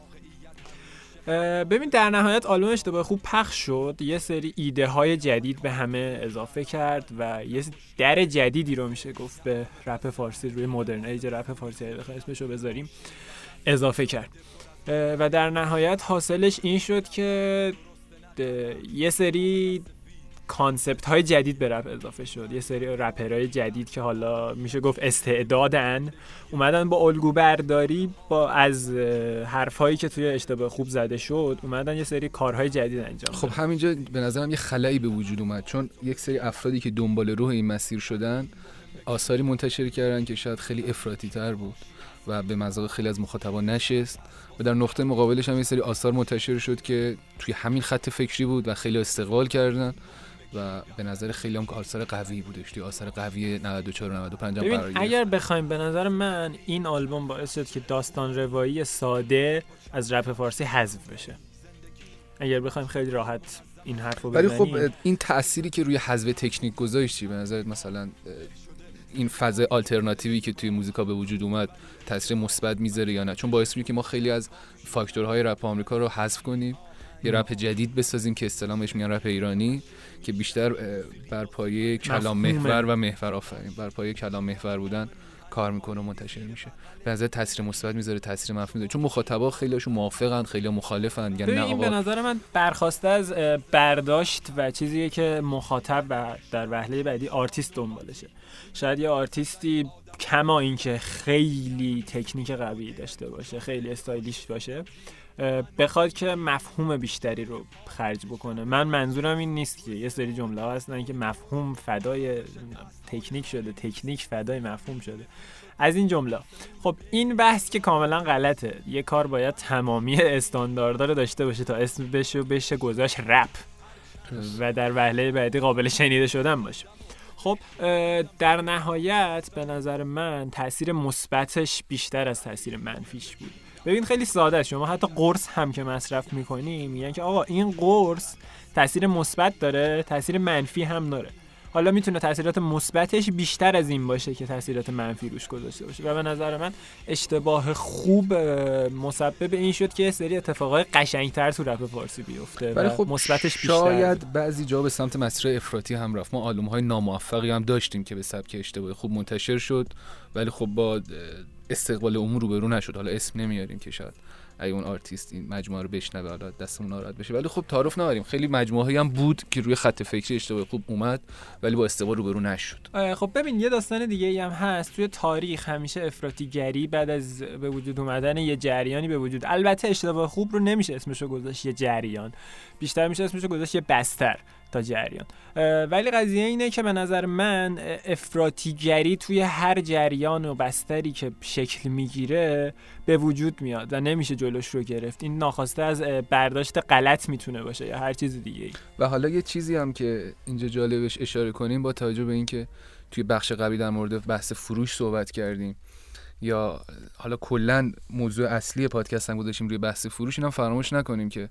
ببین در نهایت آلبوم اشتباه خوب پخش شد. یه سری ایده های جدید به همه اضافه کرد و یه در جدیدی رو میشه گفت به رپ فارسی روی modern age رپ فارسی بخوایم اسمش رو بذاریم اضافه کرد. و در نهایت حاصلش این شد که یه سری concept های جدید به رپ اضافه شد. یه سری رپرهای جدید که حالا میشه گفت استعدادن. اومدن با الگو برداری با از حرف هایی که توی اشتباه خوب زده شد اومدن یه سری کارهای جدید انجام خب. همینجا به نظرم یه خلایی به وجود اومد. چون یک سری افرادی که دنبال روح این مسیر شدن آثاری منتشر کردن که شاید خیلی افراطی تر بود و به مذاق خیلی از مخاطبان نشست. و در نقطه مقابلش هم یه سری آثار منتشر شد که توی همین خط فکری بود و خیلی استقبال کردن. و به نظر خیلی هم آثار قوی بودش توی آثار قوی 94 و 95 هم قرار اگر بخوایم به نظر من این آلبوم باعث شد که داستان روایی ساده از رپ فارسی حذف بشه. اگر بخوایم خیلی راحت این حرف رو ولی خب این تأثیری که روی حذف تکنیک گذاشتی به نظرت مثلا این فضای آلترناتیوی که توی موزیکا به وجود اومد تاثیر مثبت می‌ذاره یا نه؟ چون باعث میشه که ما خیلی از فاکتورهای رپ آمریکا رو حذف کنیم. یه رپ جدید بسازیم که اصطلاحش میگن رپ ایرانی که بیشتر بر پایه کلام. محور و محور آفرین. بر پایه کلام محور بودن کار می‌کنه و منتشر میشه. به نظر تاثیر مثبت می‌ذاره تاثیر منفی می‌ذاره. چون مخاطبا خیلیشون موافقن خیلی مخالفن. میگن ببین نه این به نظر من برخواسته از برداشت و چیزیه که مخاطب و در وهله بعدی آرتیست دنبالشه. شاید یه آرتیستی کما اینکه خیلی تکنیک قوی داشته باشه خیلی stylish باشه. بخواد که مفهوم بیشتری رو خرج بکنه. من منظورم این نیست که یه سری جمله ها هستن که مفهوم فدای تکنیک شده تکنیک فدای مفهوم شده. از این جمله. خب این بحث که کاملا غلطه. یه کار باید تمامی استانداردها رو داشته باشه تا اسم بشه و بشه گذاشت رپ. و در وهله بعدی قابل شنیده شدن باشه. خب در نهایت به نظر من تاثیر مثبتش بیشتر از تاثیر منفیش بود. ببین خیلی ساده است. شما حتی قرص هم که مصرف می‌کنی میگن که آقا این قرص تاثیر مثبت داره تاثیر منفی هم داره. حالا می‌تونه تاثیرات مثبتش بیشتر از این باشه که تاثیرات منفی روش گذاشته باشه. و به نظر من اشتباه خوب مسبب این شد که سری اتفاقای قشنگتر تو رپ فارسی بیفته ولی خب مثبتش بیشتر. شاید بعضی جا به سمت مسیر افراطی هم رفت. ما آلبوم های ناموفقی هم داشتیم که به سبک اشتباهی خوب منتشر شد. ولی خب با استقبال عموم روبرو نشد. حالا اسم نمیاریم که شاید اگه اون آرتیست این مجموعه رو بشنوه حالا دستمون ناراحت بشه. ولی خب تعارف نداریم. خیلی مجموعه هم بود که روی خط فکری اشتباهی خوب اومد ولی با استقبال روبرو نشد. خب ببین یه داستان دیگه هم هست. توی تاریخ همیشه افراطیگری بعد از به وجود اومدن یه جریانی به وجود. البته اشتباه خوب رو نمیشه اسمشو گذاشت یه جریان. بیشتر میشه اسمشو گذاشت یه بستر. تا جریان. ولی قضیه اینه که به نظر من اه، افراطیگری توی هر جریان و بستری که شکل می‌گیره به وجود میاد و نمیشه جلوش رو گرفت. این ناخواسته از برداشت غلط می‌تونه باشه یا هر چیز دیگه و حالا یه چیزی هم که اینجا جالبش اشاره کنیم با توجه به اینکه توی بخش قبلی در مورد بحث فروش صحبت کردیم یا حالا کلا موضوع اصلی پادکست هم گذاشتیم روی بحث فروش اینم فراموش نکنیم که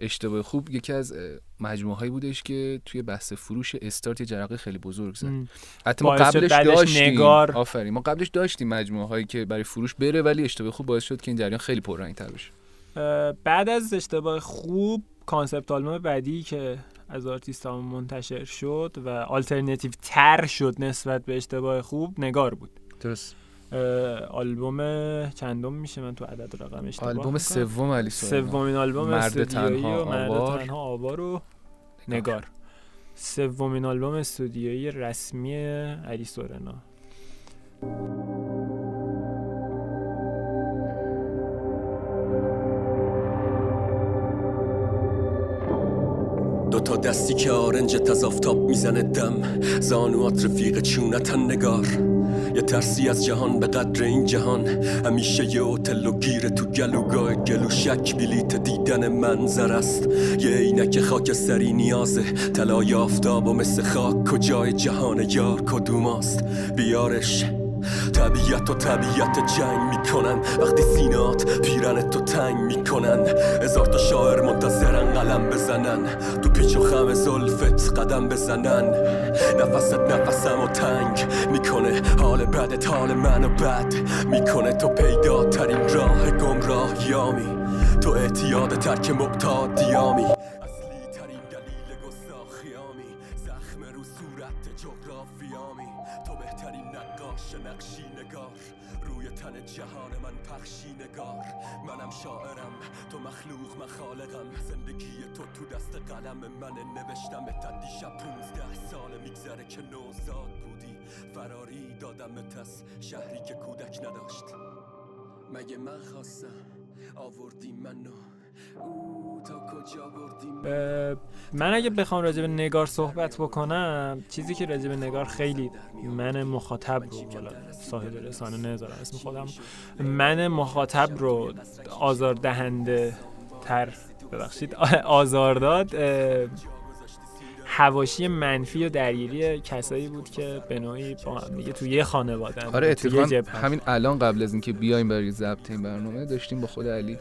اشتباه خوب یکی از مجموعه هایی بودش که توی بحث فروش استارت یه جرقه خیلی بزرگ زد. حتی ما قبلش داشتیم. نگار- آفرین. ما قبلش داشتیم مجموعه هایی که برای فروش بره ولی اشتباه خوب باعث شد که این جریان خیلی پررنگ تر بشه بعد از اشتباه خوب concept آلبوم بعدی که از آرتیست منتشر شد و آلترنتیو تر شد نسبت به اشتباه خوب نگار بود. درست. آلبوم چندم میشه من تو عدد و رقم اشتباه آلبوم. سوم علی سلیمان. سومین آلبوم مرد تنها و مرد آوار. تنها آوار و نگار سومین آلبوم استودیویی رسمی علی سورنا دو تا دستی که آرنجت از آفتاب می‌زنه دم زانوات رفیق چونتن نگار یه ترسی از جهان به قدر این جهان. همیشه یه اوتل و گیره تو گلوگاه گلو شک بلیت دیدن منظر است. یه عینک خاکستری نیازه طلای آفتاب و مثل خاک کجای جهان یار کدوم است؟ بیارش. طبیعت و طبیعت جنگ می‌کنن. وقتی سینات پیرن تو تنگ می‌کنن. هزار تا شاعر منتظرن قلم بزنن. تو پیچ و خم زلفت قدم بزنن. نفست نفسم و تنگ می‌کنه. حال بدت حال منو بد می‌کنه. تو پیدا ترین راه گمراهیامی. تو اعتیاد ترک معتادیامی اصلی روی تن جهان من پخشی نگار. منم شاعرم تو مخلوق مخالقم زندگی تو تو دست قلم من. نوشتم تا دیشب پونزده سال میگذره که نوزاد بودی. فراری دادم تس شهری که کودک نداشت. مگه من خواستم آوردی منو من اگه بخوام راجع به نگار صحبت بکنم چیزی که راجع به نگار خیلی من مخاطب رو حالا صاحب رسانه نذارم اسم خودم من مخاطب رو آزار دهنده تر ببخشید آزار داد اه، حواشی منفی و درگیری کسایی بود که به نوعی با هم دیگه توی یه خانواده آره اتفاقا همین الان قبل از اینکه بیایم برای ضبط این برنامه داشتیم با خود علی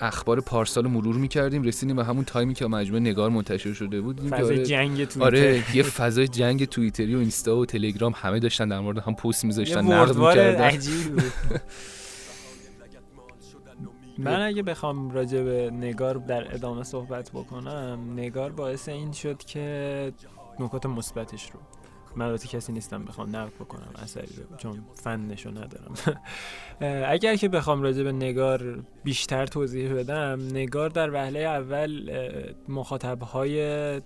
اخبار پارسال رو مرور می‌کردیم رسیدیم به همون تایمی که مجموعه نگار منتشر شده بود. فضای آره, جنگ توییتر. آره یه فضای جنگ توییتری و اینستا و تلگرام همه داشتن در مورد هم پست میذاشتن نقد می‌کردن. بود. [laughs] من اگه بخوام راجع به نگار در ادامه صحبت بکنم نگار باعث این شد که نکات مثبتش رو من البته کسی نیستم بخوام نقد بکنم اثری رو چون فنشو ندارم. [laughs] اگر که بخوام راجع به نگار بیشتر توضیح بدم نگار در وهله اول مخاطبهای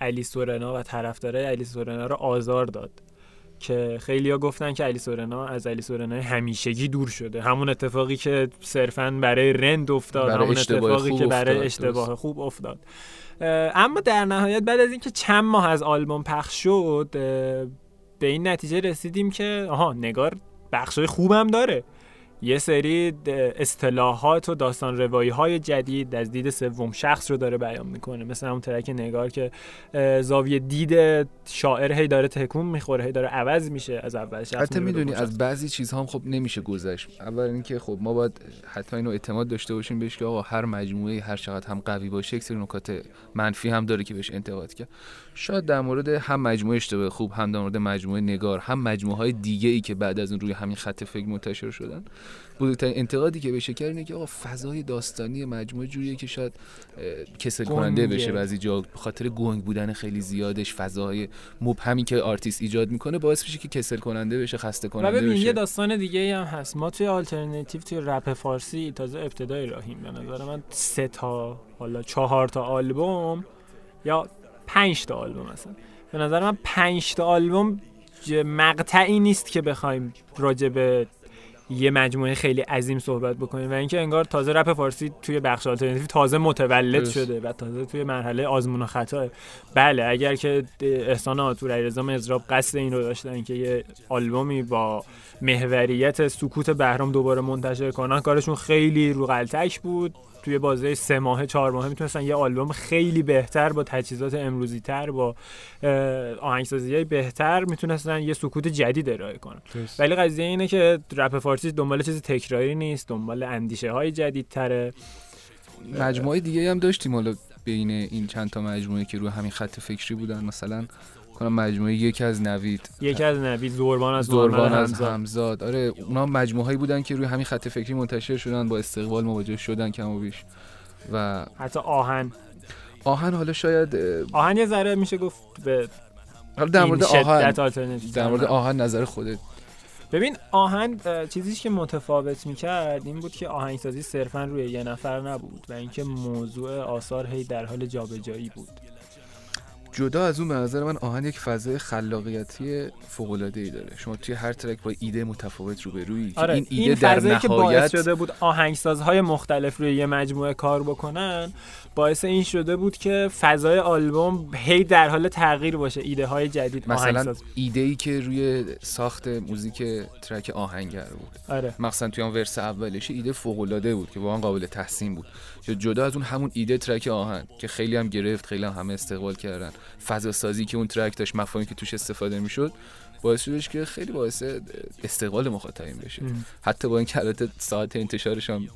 علی سورنا و طرفدارای علی سورنا رو آزار داد. که خیلیا گفتن که علی سورنا از علی سورنا همیشگی دور شده. همون اتفاقی که صرفا برای رند افتاد برای همون اتفاقی که برای افتاد، اشتباه. خوب افتاد. اما در نهایت بعد از اینکه چند ماه از آلبوم پخش شد به این نتیجه رسیدیم که آها نگار بخشای خوبم داره. یه سری اصطلاحات و داستان روایی های جدید از دید سوم شخص رو داره بیان می‌کنه. مثل همون ترک نگار که زاویه دید شاعر هی داره تکون می‌خوره هی داره عوض میشه از اول شخص حتی می‌دونی. از بعضی چیزها هم خب نمیشه گذشت. اول اینکه خب ما باید حتی اینو اعتماد داشته باشیم بهش که آقا هر مجموعه هر چقدر هم قوی باشه یک سری نکات منفی هم داره که بهش انتقاد کرد. شاید در مورد هم مجموعه اشتباه خوب هم در مورد مجموعه نگار هم مجموعه های دیگه ای که بعد از اون روی همین خط فکر منتشر شدن. بزرگترین انتقادی که بشه کرد اینه که آقا فضای داستانی مجموعه جوریه که شاید کسل کننده. بشه بعضی جا به خاطر گنگ بودن خیلی زیادش فضای مبهمی که آرتیست ایجاد می‌کنه باعث میشه که کسل کننده بشه خسته کننده ببین بشه. یه داستان دیگه هم هست. ما توی آلترناتیو توی رپ فارسی تازه ابتدای راهیم. به نظر من سه تا حالا چهار تا آلبوم یا پنج تا آلبوم مثلا به نظر من پنج تا آلبوم مقطعی نیست که بخوایم راجع به یه مجموعه خیلی عظیم صحبت بکنیم و اینکه انگار تازه رپ فارسی توی بخش آلترناتیو تازه متولد. شده و تازه توی مرحله آزمون و خطا بله اگر که احسان آتور علیرضا مزراب قصد این رو داشتن که یه آلبومی با محوریت سکوت بهرام دوباره منتشر کنن. کارشون خیلی رو غلطک بود. توی بازه سه ماهه چهار ماهه می‌تونستن یه آلبوم خیلی بهتر با تجهیزات امروزی تر با آهنگسازی های بهتر می‌تونستن یه سکوت جدید ارائه کنن. ولی قضیه اینه که رپ فارسی دنبال چیز تکراری نیست دنبال اندیشه های جدید تره مجموعه دیگه هم داشتیم حالا بین این چند تا مجموعه که روی همین خط فکری بودن مثلا کنم مجموعه یکی از نوید. یکی از نوید زوربان از زوربان از حمزه. همزاد. آره اونا مجموعه هایی بودن که روی همین خط فکری منتشر شدن با استقبال مواجه شدن کم و بیش. و حتی آهن. آهن حالا شاید آهن یه ذره میشه گفت به حالا در مورد آهن در مورد آهن نظر خودت. ببین آهنگ اه، چیزیش که متفاوت می‌کرد این بود که آهنگسازی صرفا روی یه نفر نبود و اینکه موضوع آثار هی در حال جابجایی بود. جدا از اون به نظر من آهن یک فضای خلاقیتی فوق العاده ای داره. شما توی هر ترک با ایده متفاوت روبرویی که آره این ایده در فضایی که باعث نهایت شده بود آهنگسازهای مختلف روی یه مجموعه کار بکنن باعث این شده بود که فضای آلبوم هی در حال تغییر باشه ایده های جدید مثلا ایده ای که روی ساخت موزیک ترک آهنگر بود. آره. مثلا توی اون ورس اولش ایده فوق العاده بود که واقعا قابل تحسین بود. جدا از اون همون ایده track آهن که خیلی هم گرفت خیلی هم همه استقبال کردن. فضا سازی که اون track داشت مفاهیمی که توش استفاده می‌شد باعث شدش که خیلی باعث استقبال مخاطبین بشه ام. حتی با این البته ساعت انتشارش هم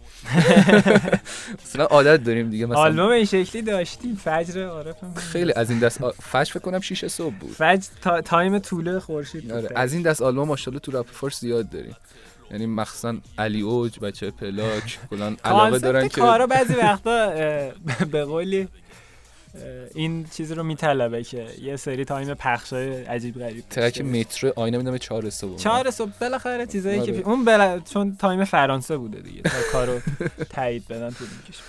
[laughs] مثلا عادت داریم دیگه مثلا آلبوم این شکلی داشتیم فجر عارف هم خیلی از این دست آ... فش فکر کنم 6 صبح بود فجر تا... time طلوع خورشید. آره از این دست آلبوم ماشاءالله تو رپ فارس زیاد داریم یعنی مخصوصا علی اوج بچه پلاک کلان [laughs] علاقه دارن که کارا بعضی وقتا به قولی این چیز رو میطلبه که یه سری تایم پخشای عجیب غریب ترک. مترو آینه میدم 4 صبح چهار صبح بالاخره چیزایی که آره. پی- اون بلا... چون تایم فرانسه بوده دیگه تا کارو تایید بدن طول می‌کشه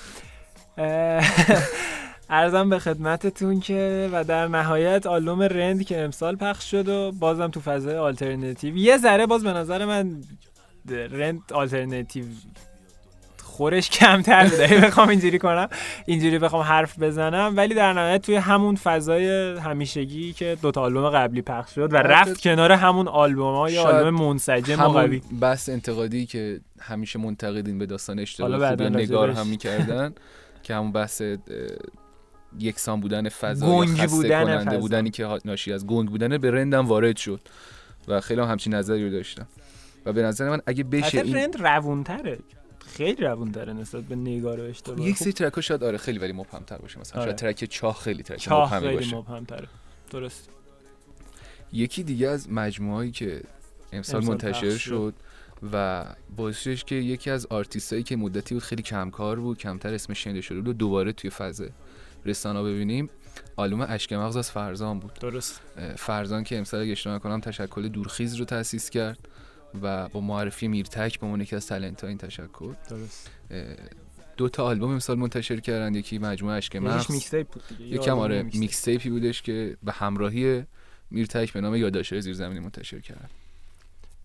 ارزم [laughs] به خدمتتون که و در نهایت آلبوم رند که امسال پخش شد و بازم تو فضای آلترنتیو یه ذره باز به نظر من رند آلترنتیو خورش کمتر بوده. اگه بخوام اینجوری کنم اینجوری بخوام حرف بزنم. ولی در نهایت توی همون فضای همیشگی که دوتا آلبوم قبلی پخش شد و البته رفت کنار همون آلبوم های شاید آلبوم منسجم و قوی همون بحث انتقادی که همیشه منتقدین به داستان اشتباه خوبی نگار. هم می‌کردن [laughs] که همون بحث اه، یکسان بودن فضا گنگ یا بودن کننده فضا. بودنی که ها- ناشی از گنگ بودن به رندم وارد شد و خیلی هم همچین نظری رو داشتم. و به نظر من اگه بشه این رند روونتره. خیلی روونتره نسبت به نگار و اشتباه. یک خب، سری ترک شاید آره خیلی ولی مبهم‌تر باشه. مثلا آره. شاید ترک چاه خیلی ترک چاه مبهمی خیلی باشه. مبهمتره. درست. یکی دیگه از مجموعهایی که امسال امسال منتشر شد. و باعث که یکی از آرتیستایی که مدتی بود خیلی کمکار بود کمتر اسمش شنیده شده بود و دوباره توی فاز رسانه ببینیم آلبوم اشک مغز از فرزان بود. درست. فرزان که امسال اگه اشتباه نکنم تشکل دورخیز رو تأسیس کرد. و با معرفی میرتک به عنوان یکی از talent این تشکل درست. دو تا آلبوم امسال منتشر کردن یکی مجموعه اشک مغز یکم آره mixtape. mixtape ی بودش که به همراهی میرتک به نام یادداشت‌های زیرزمینی منتشر کردن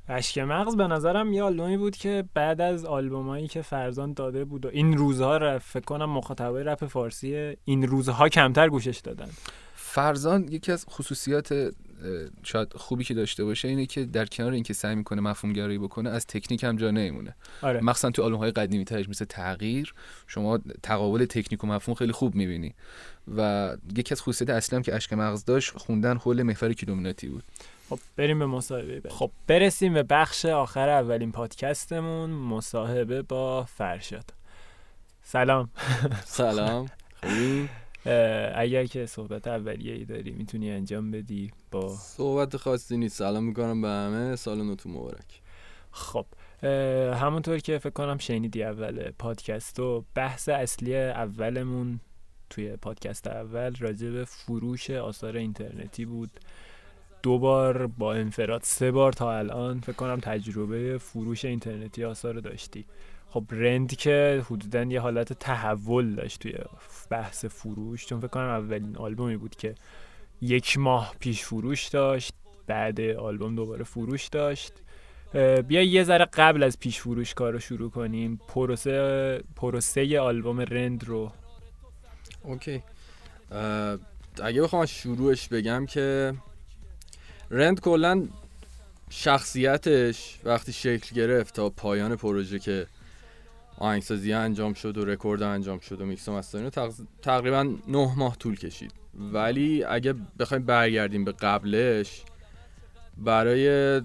اشک مغز به نظرم یه آلبومی بود که بعد از آلبومایی که فرزان داده بود و این روزها رو فکر کنم مخاطبای رپ فارسی این روزها کمتر گوشش دادن. فرزان یکی از خصوصیات شاید خوبی که داشته باشه اینه که در کنار اینکه سعی می‌کنه مفهوم گرایی بکنه از تکنیک هم جا نمیمونه آره. مخصوصا تو آلبوم های قدیمی ترش مثل تغییر شما تقابل تکنیک و مفهوم خیلی خوب می‌بینی. و یکی از خصوصیات اصلی هم که اشک مغز داشت خوندن حول محور کیلومتری بود. خب بریم به مصاحبه بعد. خب. برسیم به بخش آخر اولین پادکستمون مصاحبه با فرشاد. سلام. سلام. [laughs] خوبی؟ اگر که صحبت اولیه ای داری می‌تونی انجام بدی با صحبت خاصی نیست. سلام می‌کنم به همه. سال نوتون مبارک. خب همونطور که فکر کنم شنیدی اول پادکست و بحث اصلی اولمون توی پادکست اول راجع به فروش آثار اینترنتی بود. دو بار با انفراد سه بار تا الان فکر کنم تجربه فروش اینترنتی آثار داشتی. خب رند که حدودا یه حالت تحول داشت توی بحث فروش چون فکر کنم اولین آلبومی بود که یک ماه پیش فروش داشت بعد آلبوم دوباره فروش داشت. بیا یه ذره قبل از پیش فروش کار رو شروع کنیم. پروسه پروسه آلبوم رند رو. اوکی. اگه بخوام شروعش بگم که رند کلا شخصیتش وقتی شکل گرفت تا پایان پروژه که آهنگسازی انجام شد و رکورد انجام شد و میکس و mastering تق- تقریبا نه ماه طول کشید. ولی اگه بخوایم برگردیم به قبلش برای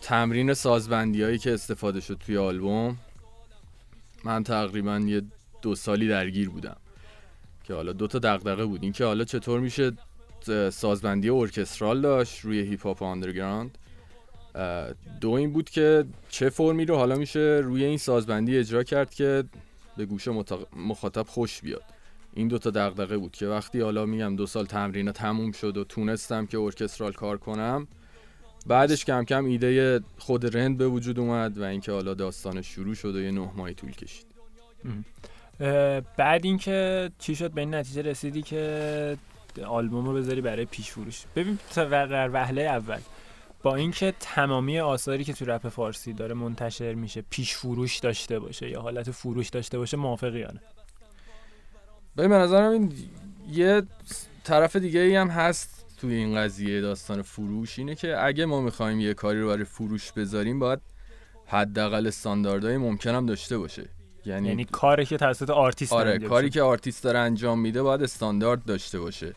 تمرین سازبندی هایی که استفاده شد توی آلبوم من تقریبا یه دو سالی درگیر بودم که حالا دو تا دغدغه بود. اینکه حالا چطور میشه سازبندی ارکسترال داشت روی هیپ هاپ underground دو این بود که چه فرمی رو حالا میشه روی این سازبندی اجرا کرد که به گوش مخاطب خوش بیاد. این دو تا دغدغه بود که وقتی حالا میگم دو سال تمرین تموم شد و تونستم که ارکسترال کار کنم بعدش کم کم ایده خود رند به وجود اومد و اینکه حالا داستانش شروع شد و یه نه ماهی طول کشید. بعد اینکه چی شد به این نتیجه رسیدی که آلبوم رو بذاری برای پیش فروش ببین در وهله اول. با اینکه تمامی آثاری که تو رپ فارسی داره منتشر میشه پیش فروش داشته باشه یا حالت فروش داشته باشه موافقی یا نه ببین به نظرم این یه طرف دیگه ای هم هست توی این قضیه داستان فروش اینه که اگه ما می‌خوایم یه کاری رو برای فروش بذاریم باید حداقل استانداردهای ممکنم داشته باشه. یعنی, یعنی کاری که توسط آرتیست آره کاری. که آرتیست داره انجام میده باید استاندارد داشته باشه.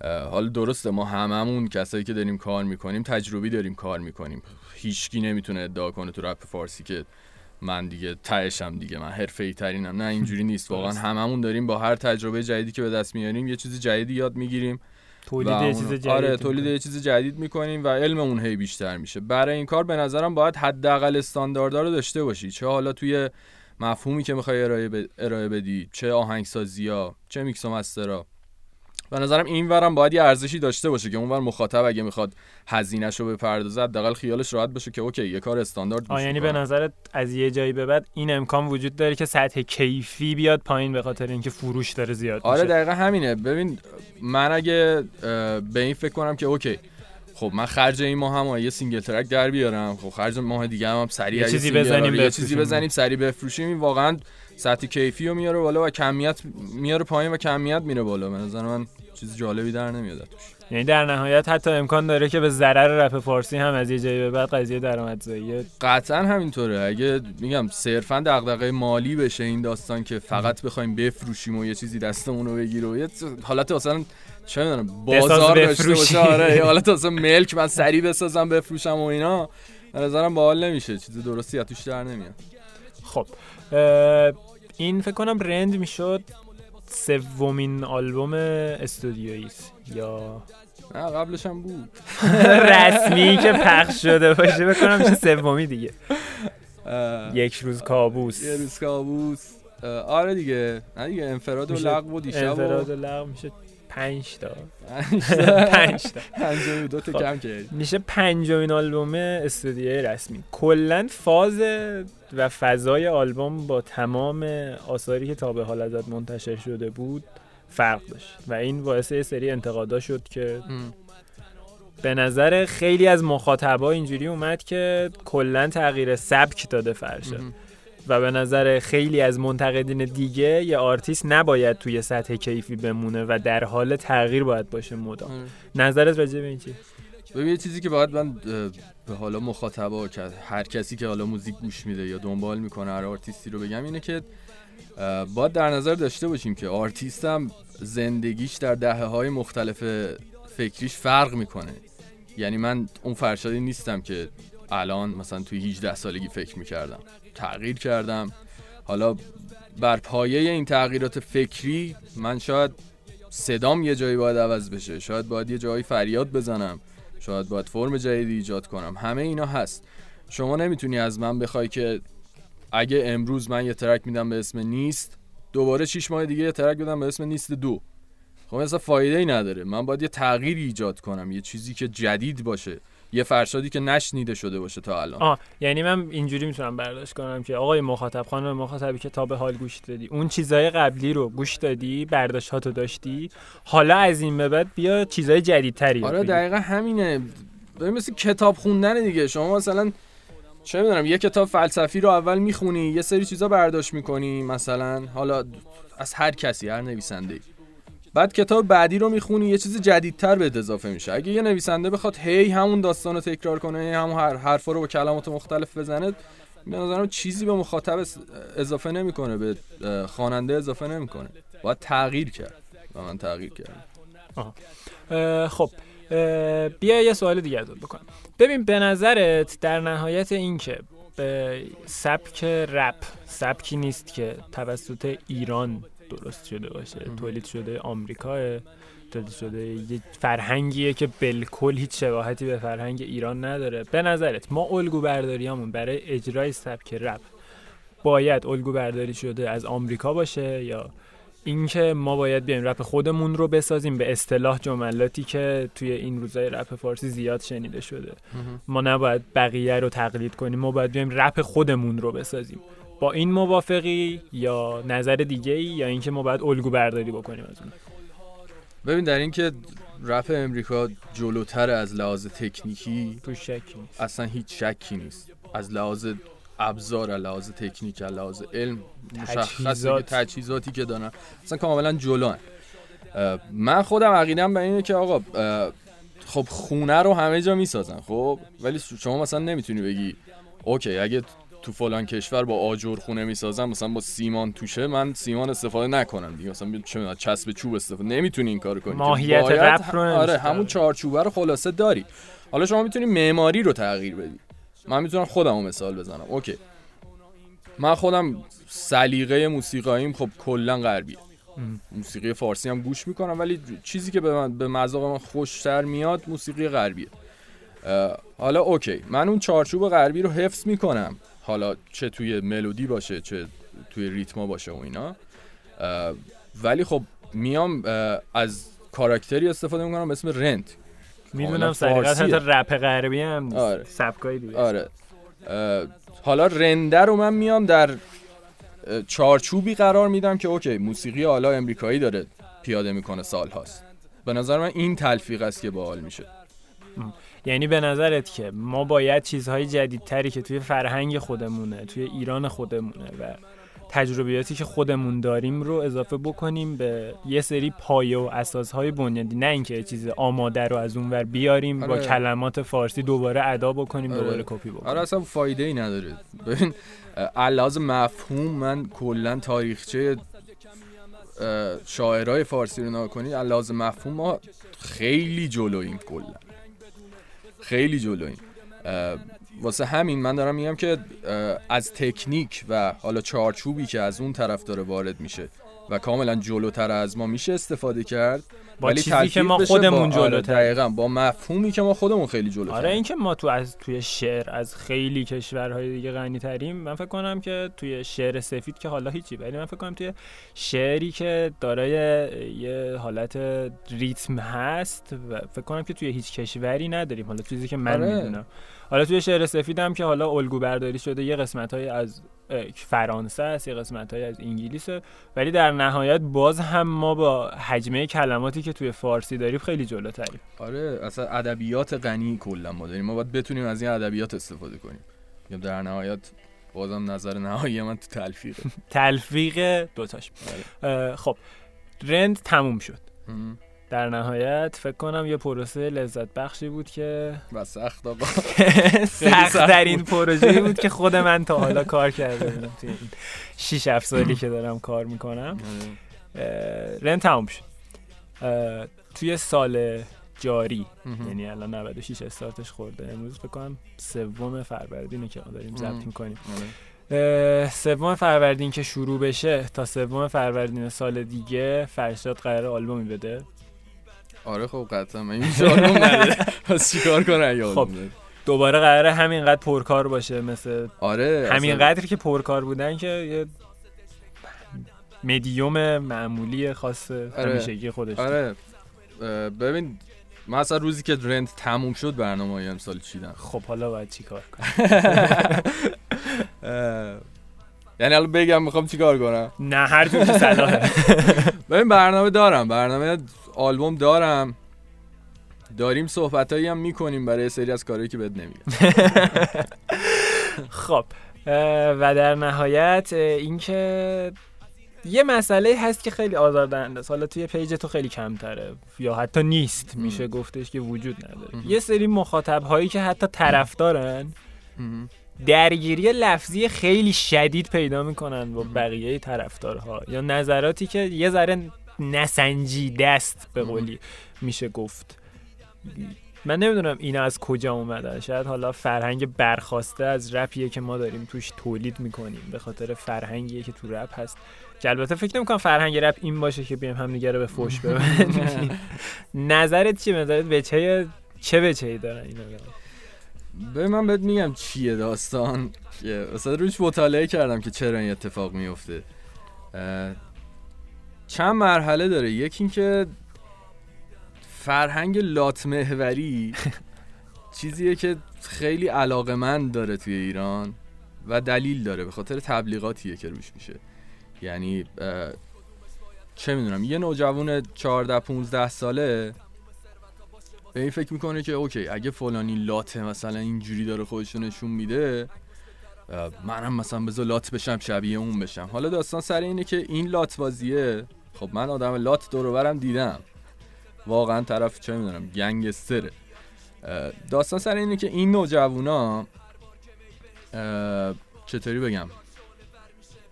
اه، حالا درسته ما هممون کسایی که داریم کار می‌کنیم تجربی داریم کار می‌کنیم. هیچکی نمی‌تونه ادعا کنه تو رپ فارسی که من دیگه تهشم دیگه من حرفه‌ای ترینم. نه اینجوری [laughs] نیست. واقعا هممون داریم با هر تجربه جدیدی که به دست میاریم یه چیز جدیدی یاد می‌گیریم تولید و یه چیز جدید آره تولید یه چیز جدید می‌کنیم و علممون هی بیشتر میشه. برای این کار به نظرم باید حداقل استانداردها رو داشته باشی. چه حالا توی مفهومی که می‌خوای ارائه, ب- ارائه بدی چه آهنگسازی ها چه میکس و master ا به نظرم این ورم باید یه ارزشی داشته باشه که اونور مخاطب اگه می‌خواد هزینهش رو بپردازه حداقل خیالش راحت باشه که okay یه کار استاندارد گوش یعنی به. نظرت از یه جایی به بعد این امکان وجود داره که سطح کیفی بیاد پایین به خاطر اینکه فروش داره زیاد آره میشه؟ دقیقا همینه. ببین من اگه به این فکر کنم که okay. خب من خرج این ماه هم یه single track در بیارم. خب خرج ماه دیگه هم, هم سریع یه چیزی بزنیم آره، یه چیزی. بزنیم سریع بفروشیم این واقعا سطح کیفی رو میاره بالا و کمیت میاره پایین و کمیت میره بالا. به نظر من چیز جالبی در نمیاد توش یعنی در نهایت حتی امکان داره که به ضرر رپ فارسی هم از یه جایی به بعد قضیه درآمدزایی قطعا همینطوره. اگه میگم صرفا دغدغه مالی بشه این داستان که فقط بخوایم بفروشیم و یه چیزی دستمون رو بگیره و یه حالت مثلا چه می‌دونم بازار داشته. باشه. آره حالت مثلا ملک من سریع بسازم بفروشم و اینا. نظرم باحال نمیشه. چیز درستی از توش در نمیاد. خب این فکر کنم رند می‌شد. سومین آلبوم استودیویی است. یا نه قبلش هم بود. [laughs] رسمی که پخش شده باشه بکنم میشه سومی دیگه. یک روز کابوس. یه روز کابوس. آره دیگه. نه دیگه انفراد و لغو و دیشب انفراد و لغو میشه. پنج تا. پنج پنج تا. پنجمی دو تا خب. کم کردی. میشه پنجمین آلبوم استودیوی رسمی. کلا فاز و فضای آلبوم با تمام آثاری که تا به حال ازت منتشر شده بود فرق داشت. و این باعث یه سری انتقادا شد که ام. به نظر خیلی از مخاطبا اینجوری اومد که کلا تغییر سبک داده مهم. و به نظر خیلی از منتقدین دیگه یه آرتیست نباید توی سطح کیفی بمونه و در حال تغییر باید باشه مدام آره. نظرت راجع به این چی؟ ببین یه چیزی که باید من به حالا مخاطبا که هر کسی که حالا موزیک گوش میده یا دنبال می‌کنه هر آرتیستی رو بگم اینه که باید در نظر داشته باشیم که آرتیست هم زندگیش در دهه های مختلف فکریش فرق می‌کنه یعنی من اون فرشادی نیستم که الان مثلا توی 18 سالگی فکر می‌کردم تغییر کردم. حالا بر پایه این تغییرات فکری من شاید صدام یه جایی باید عوض بشه. شاید باید یه جایی فریاد بزنم. شاید باید فرم جدیدی ایجاد کنم. همه اینا هست. شما نمی‌تونی از من بخوای که اگه امروز من یه ترک میدم به اسم نیست دوباره 6 ماه دیگه یه ترک بدم به اسم نیست دو. خب اصلا فایده ای نداره. من باید یه تغییری ایجاد کنم. یه چیزی که جدید باشه. یه فرشادی که نشنیده شده باشه تا الان. آه یعنی من اینجوری می‌تونم برداشت کنم که آقای مخاطب خانم مخاطبی که تا به حال گوش دادی اون چیزای قبلی رو گوش دادی برداشتاتو داشتی؟ حالا از این به بعد بیا چیزای جدیدتری آره. دقیقا همینه. مثل کتاب خوندن دیگه. شما مثلا چه می‌دونم یه کتاب فلسفی رو اول می‌خونی یه سری چیزا برداشت می‌کنی مثلا. حالا از هر کسی هر نویسنده بعد کتاب بعدی رو می‌خونی یه چیز جدیدتر به اضافه میشه. اگه یه نویسنده بخواد هی همون داستان رو تکرار کنه هی همون هر حرفا رو با کلمات مختلف بزنه به نظرم چیزی به مخاطب اضافه نمی‌کنه به خواننده اضافه نمی‌کنه. باید تغییر کرد. و من تغییر کردم خب بیا یه سوال دیگه ازت بکنم. ببین به نظرت در نهایت این که سبک رپ سبکی نیست که توسط ایران درست شده باشه. تولید شده آمریکا تولید شده یه فرهنگیه که بالکل هیچ شباهتی به فرهنگ ایران نداره. به نظرت ما الگو برداریامون برای اجرای سبک رپ باید الگو برداری شده از آمریکا باشه یا اینکه ما باید بیایم رپ خودمون رو بسازیم به اصطلاح جملاتی که توی این روزای رپ فارسی زیاد شنیده شده. ما نباید بقیه رو تقلید کنیم ما باید بیایم رپ خودمون رو بسازیم. با این موافقی یا نظر دیگه ای یا اینکه ما باید الگو برداری بکنیم از اون؟ ببین در اینکه رپ امریکا جلوتر از لحاظ تکنیکی تو شکی نیست. اصلا هیچ شکی نیست. از لحاظ ابزار از لحاظ تکنیک از لحاظ علم. که تجهیزاتی که دارن. اصلا کاملا جلو من خودم عقیدم به اینه که آقا خب خونه رو همه جا می‌سازن خب؟ ولی شما مثلا نمی‌تونی بگی اوکی اگه تو فلان کشور با آجر خونه می‌سازن مثلا با سیمان توشه من سیمان استفاده نکنم دیگه. مثلا چه می‌دونم، چسب چوب استفاده نمی‌تونی این کارو کنی. ماهیت رپ رو آره همون. چارچوبه رو خلاصه داری. حالا شما می‌تونی معماری رو تغییر بدی. من می‌تونم خودم مثال بزنم. اوکی. من خودم سلیقه موسیقاییم خب کلا غربیه. موسیقی فارسی هم گوش می‌کنم ولی چیزی که به من به مذاق من خوشتر میاد موسیقی غربیه. حالا اوکی. من اون چارچوب غربی رو حفظ می‌کنم. حالا چه توی ملودی باشه چه توی ریتما باشه و اینا. ولی خب میام از کاراکتری استفاده می‌کنم به اسم رنت. می‌دونم فارسیه. حتی رپ غربی هم نیست. آره. سبکای دیگه. آره. حالا رنده رو من میام در چارچوبی قرار میدم که اوکی موسیقی حالا امریکایی داره پیاده می‌کنه سال هاست به نظر من این تلفیق است که باحال میشه. یعنی به نظرت که ما باید چیزهای جدیدتری که توی فرهنگ خودمونه توی ایران خودمونه و تجربیاتی که خودمون داریم رو اضافه بکنیم به یه سری پایه و اساسهای بنیادی نه اینکه چیز آماده رو از اونور بیاریم با آره. کلمات فارسی دوباره ادا بکنیم آره. دوباره کپی بکنیم آره اصلا فایده ای نداره ببین علاوه مفهوم من کلا تاریخچه شاعرای فارسی رو نگاه کنی علاوه مفهوم ما خیلی جلوییم کلا خیلی جلوییم اه، واسه همین من دارم میگم که از تکنیک و حالا چارچوبی که از اون طرف داره وارد میشه و کاملا جلوتر از ما میشه استفاده کرد. با ولی چیزی که ما خودمون با- آره، دقیقاً با مفهومی که ما خودمون خیلی جلوتر آره اینکه ما تو از توی شعر از خیلی کشورهای دیگه غنی تریم من فکر کنم که توی شعر سفید که حالا هیچی ولی من فکر کنم توی شعری که دارای یه حالت ریتم هست و فکر کنم که توی هیچ کشوری نداریم. حالا چیزی که من آره. می‌دونم. حالا توی شعر سفید هم که حالا الگو برداری شده یه قسمت های از فرانسه است یه قسمت های از انگلیسه. ولی در نهایت باز هم ما با حجمه کلماتی که توی فارسی داریم خیلی جلوتریم. آره اصلا ادبیات غنی کلا ما داریم. ما باید بتونیم از این ادبیات استفاده کنیم. میگم در نهایت بازم نظر نهایی من تو تلفیقه. [laughs] تلفیق دوتاش. اه، خب رند تموم شد. در نهایت فکر کنم یه پروسه لذت بخشی بود که و سخت آقا. [laughs] سخت این پروژه بود که خود [laughs] من تا حالا کار کرده بودم توی این 6 7 سالی که دارم کار می‌کنم. رند تموم شد. توی سال جاری. یعنی الان 96 استارتش خورده. امروز فکر کنم سوم فروردینه که ما داریم. ضبط می‌کنیم. آره. سوم فروردین که شروع بشه تا سوم فروردین سال دیگه فرشاد قرار آلبومی بده. آره خب قطعا من این آلبوم [laughs] نده پس چیکار کنم یا خب. دوباره قراره همینقدر پرکار باشه مثل آره همین اصلا- که پرکار بودن که یه مدیوم معمولی خاص آره. همیشگی خودش. آره. ببین من اصلا روزی که رنت تموم شد برنامه های امسال چیدم. خب حالا باید چی کار کنم [laughs] یعنی الان بگم می‌خوام چیکار کنم؟ نه هر جور که صلاحه [laughs] ببین برنامه دارم. برنامه آلبوم دارم. داریم صحبتایی هم می‌کنیم برای سری از کارهایی که بهت نمیگم. [laughs] خب و در نهایت اینکه یه مسئله هست که خیلی آزاردهنده است. حالا توی پیج تو خیلی کمتره یا حتی نیست. میشه گفتش که وجود نداره. یه سری مخاطب هایی که حتی طرفدارن درگیری لفظی خیلی شدید پیدا می‌کنن با بقیه طرفدارها یا نظراتی که یه ذره نسنجیده است به قولی میشه گفت. من نمی‌دونم این از کجا اومده. شاید حالا فرهنگ برخواسته از رپیه که ما داریم توش تولید می‌کنیم به خاطر فرهنگیه که تو رپ هست. که البته فکر نمی‌کنم فرهنگ رپ این باشه که بیایم همدیگه رو به فوش ببریم [laughs] نظرت چیه؟ نظرت به چه چه به چه دارن اینا به من بهت میگم چیه داستان. که روش مطالعه کردم که چرا این اتفاق میفته چند مرحله داره. یکی اینکه فرهنگ لات محوری [laughs] چیزیه که خیلی علاقه داره توی ایران و دلیل داره. به خاطر تبلیغاتیه که روش میشه. یعنی چه می‌دونم یه نوجوان 14 15 ساله به این فکر می‌کنه که اوکی اگه فلانی لاته مثلا اینجوری داره خودش رو نشون میده منم مثلا بذار لات بشم شبیه اون بشم. حالا داستان سر اینه که این لات بازیه خب من آدم لات دور و برم دیدم. واقعا طرف چه می‌دونم گنگستره داستان سر اینه که این نوجوانا چطوری بگم؟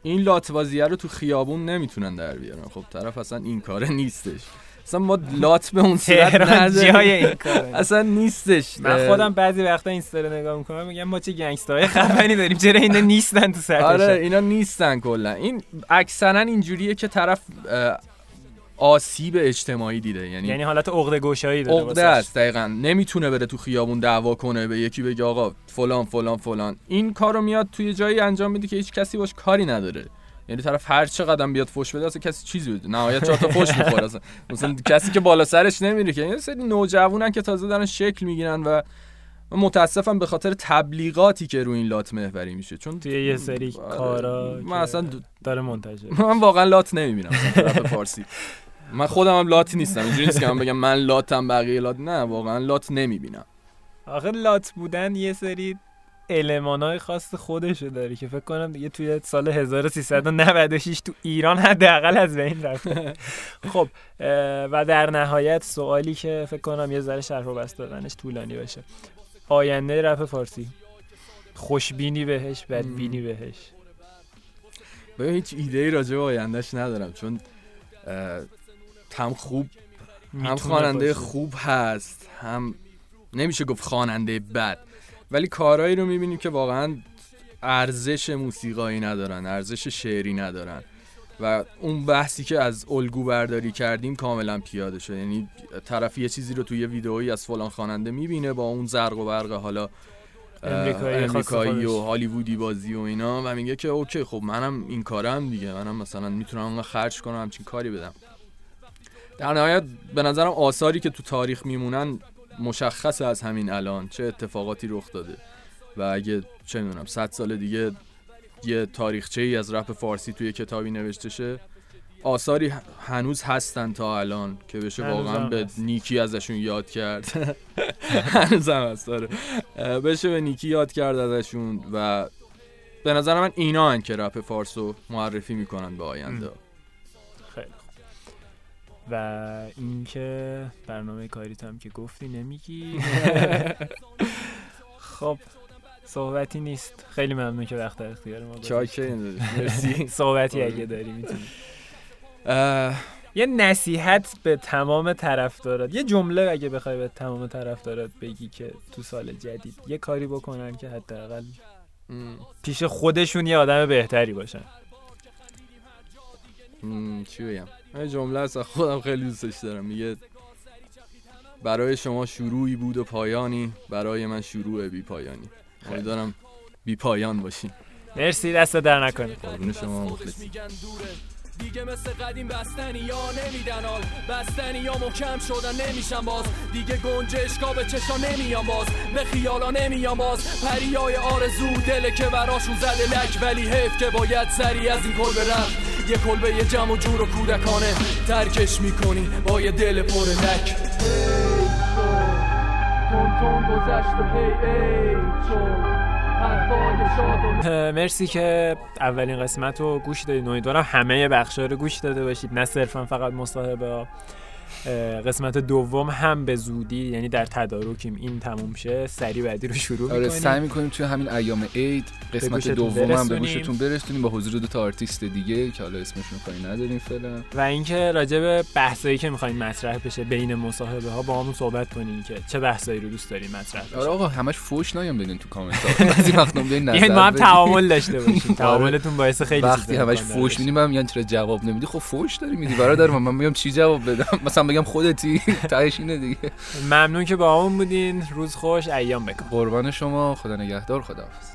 این لات بازیه رو تو خیابون نمی‌تونن در بیارن. خب طرف اصلا این کاره نیستش. اصلا ما لات به اون صورت نداریم. این اصلا نیستش. من خودم بعضی وقتا اینستا رو نگاه می‌کنم میگم ما چه گنگسترهای خفنی داریم چرا اینا نیستن تو سطح آره؟ اینا نیستن کلا. این اکثرا اینجوریه که طرف آسیب اجتماعی دیده. یعنی, یعنی حالت عقده گشایی داره عقده. است دقیقا. نمی‌تونه بره تو خیابون دعوا کنه به یکی بگه آقا فلان فلان فلان. این کارو میاد توی جایی انجام میده که هیچ کسی باش کاری نداره. یعنی طرف هر چه قدم بیاد فوش بده اصلا کسی چیزی بده. نهایت چهار تا فوش می‌خوره. اصلا مثلا کسی که بالا سرش نمیره که یه سری نوجوانن که تازه دارن شکل می‌گیرن و من متاسفم به خاطر تبلیغاتی که روی این لات محوری میشه. چون توی یه سری آره. کارا من اصلا داره منتشر. من واقعا لات نمی‌بینم. فارسی. من خودم هم لاتی نیستم. اینجوری نیست که من بگم من لاتم بقیه لات. نه واقعا لات نمی‌بینم. آخه لات بودن یه سری المانای خاص خودشو داره که فکر کنم دیگه توی سال 1396 تو ایران حداقل از بین رفته. خب و در نهایت سوالی که فکر کنم یه ذره شرح و بست دادنش طولانی باشه. آینده رپ فارسی. خوشبینی بهش بدبینی بهش. به هیچ ایده ای راجع به آیندهش ندارم چون هم خوب هم خواننده. خوب هست هم نمیشه گفت خواننده بد. ولی کارهایی رو می‌بینیم که واقعا ارزش موسیقایی ندارن ارزش شعری ندارن. و اون بحثی که از الگو برداری کردیم کاملا پیاده شد یعنی طرف یه چیزی رو توی یه ویدئویی از فلان خواننده می‌بینه با اون زرق و برق حالا امریکایی امریکایی و. هالیوودی بازی و اینا و میگه که اوکی خب منم این کارم دیگه. منم مثلا می‌تونم اونقدر خرج کنم همچین کاری بدم. در نهایت به نظرم آثاری که تو تاریخ میمونن مشخص از همین الان چه اتفاقاتی رخ داده و اگه چه می‌دونم 100 سال دیگه یه تاریخچه ای از رپ فارسی توی کتابی نوشته شه آثاری هنوز هستن تا الان که بشه واقعا به هست. نیکی ازشون یاد کرد [laughs] هنوز هم هست. اه، بشه به نیکی یاد کرد ازشون و به نظر من اینا هن که رپ فارسو معرفی می‌کنن به آینده و اینکه برنامه کاریت هم که گفتی نمیگی. [laughs] خب صحبتی نیست. خیلی ممنون که وقت در اختیار ما. چاکرین مرسی. [laughs] صحبتی اگه داری می‌تونی. یه نصیحت به تمام طرفدارات یه جمله اگه بخوای به تمام طرفدارات بگی که تو سال جدید یه کاری بکنن که حداقل پیش خودشون یه آدم بهتری باشن. چی بگم؟ این جمله از خودم خیلی دوستش دارم. میگه برای شما شروعی بود و پایانی برای من شروع بی پایانی. امیدوارم بی پایان باشین. مرسی دست در نکنه قربون شما مخلص دیگه مثل قدیم بستنی یا نمیدن حال بستنی یا محکم شدن نمیشن باز دیگه گنجشکا به چشا نمیان باز به خیالا نمیان باز پریای آرزو دله که براشون زده لک ولی حیف که باید سری از این کلبه رفت یه کلبه یه جمع و جور و کودکانه ترکش می‌کنی با یه دل پر لک تون تون گذشت و هی ای چون مرسی که اولین قسمت رو گوش دادید امیدوارم همه بخشا رو گوش داده باشید. نه صرفا فقط مصاحبه قسمت دوم هم به زودی یعنی در تدارکیم این تموم شه سری بعدی رو شروع آره می‌کنیم. سعی می‌کنیم توی همین ایام عید قسمت دوم هم به. گوشتون برسونیم. با حضور دو تا آرتیست دیگه که حالا اسمشون کاری نداریم فعلا. و اینکه راجع به بحثایی که می‌خواین مطرح بشه بین مصاحبه ها با همون صحبت کنین که چه بحثایی رو دوست دارین مطرح بشه. آره آقا همش فوش نیام بدین تو کامنت ها [laughs] بعضی وقتا بیاین نظر بیاین ما هم. تعامل داشته باشیم. [laughs] تعاملتون باعث خیلی وقتی همش فوش. میدیم من میگن چرا جواب نمیدی؟ خب فوش داری میدی. برادر من من میگم چی جواب بدم؟ [laughs] مثلا بگم خودتی [laughs] تهش اینه دیگه. ممنون که با همون بودین. روز خوش ایام بکن. قربان شما. خدا نگهدار. خداحافظ.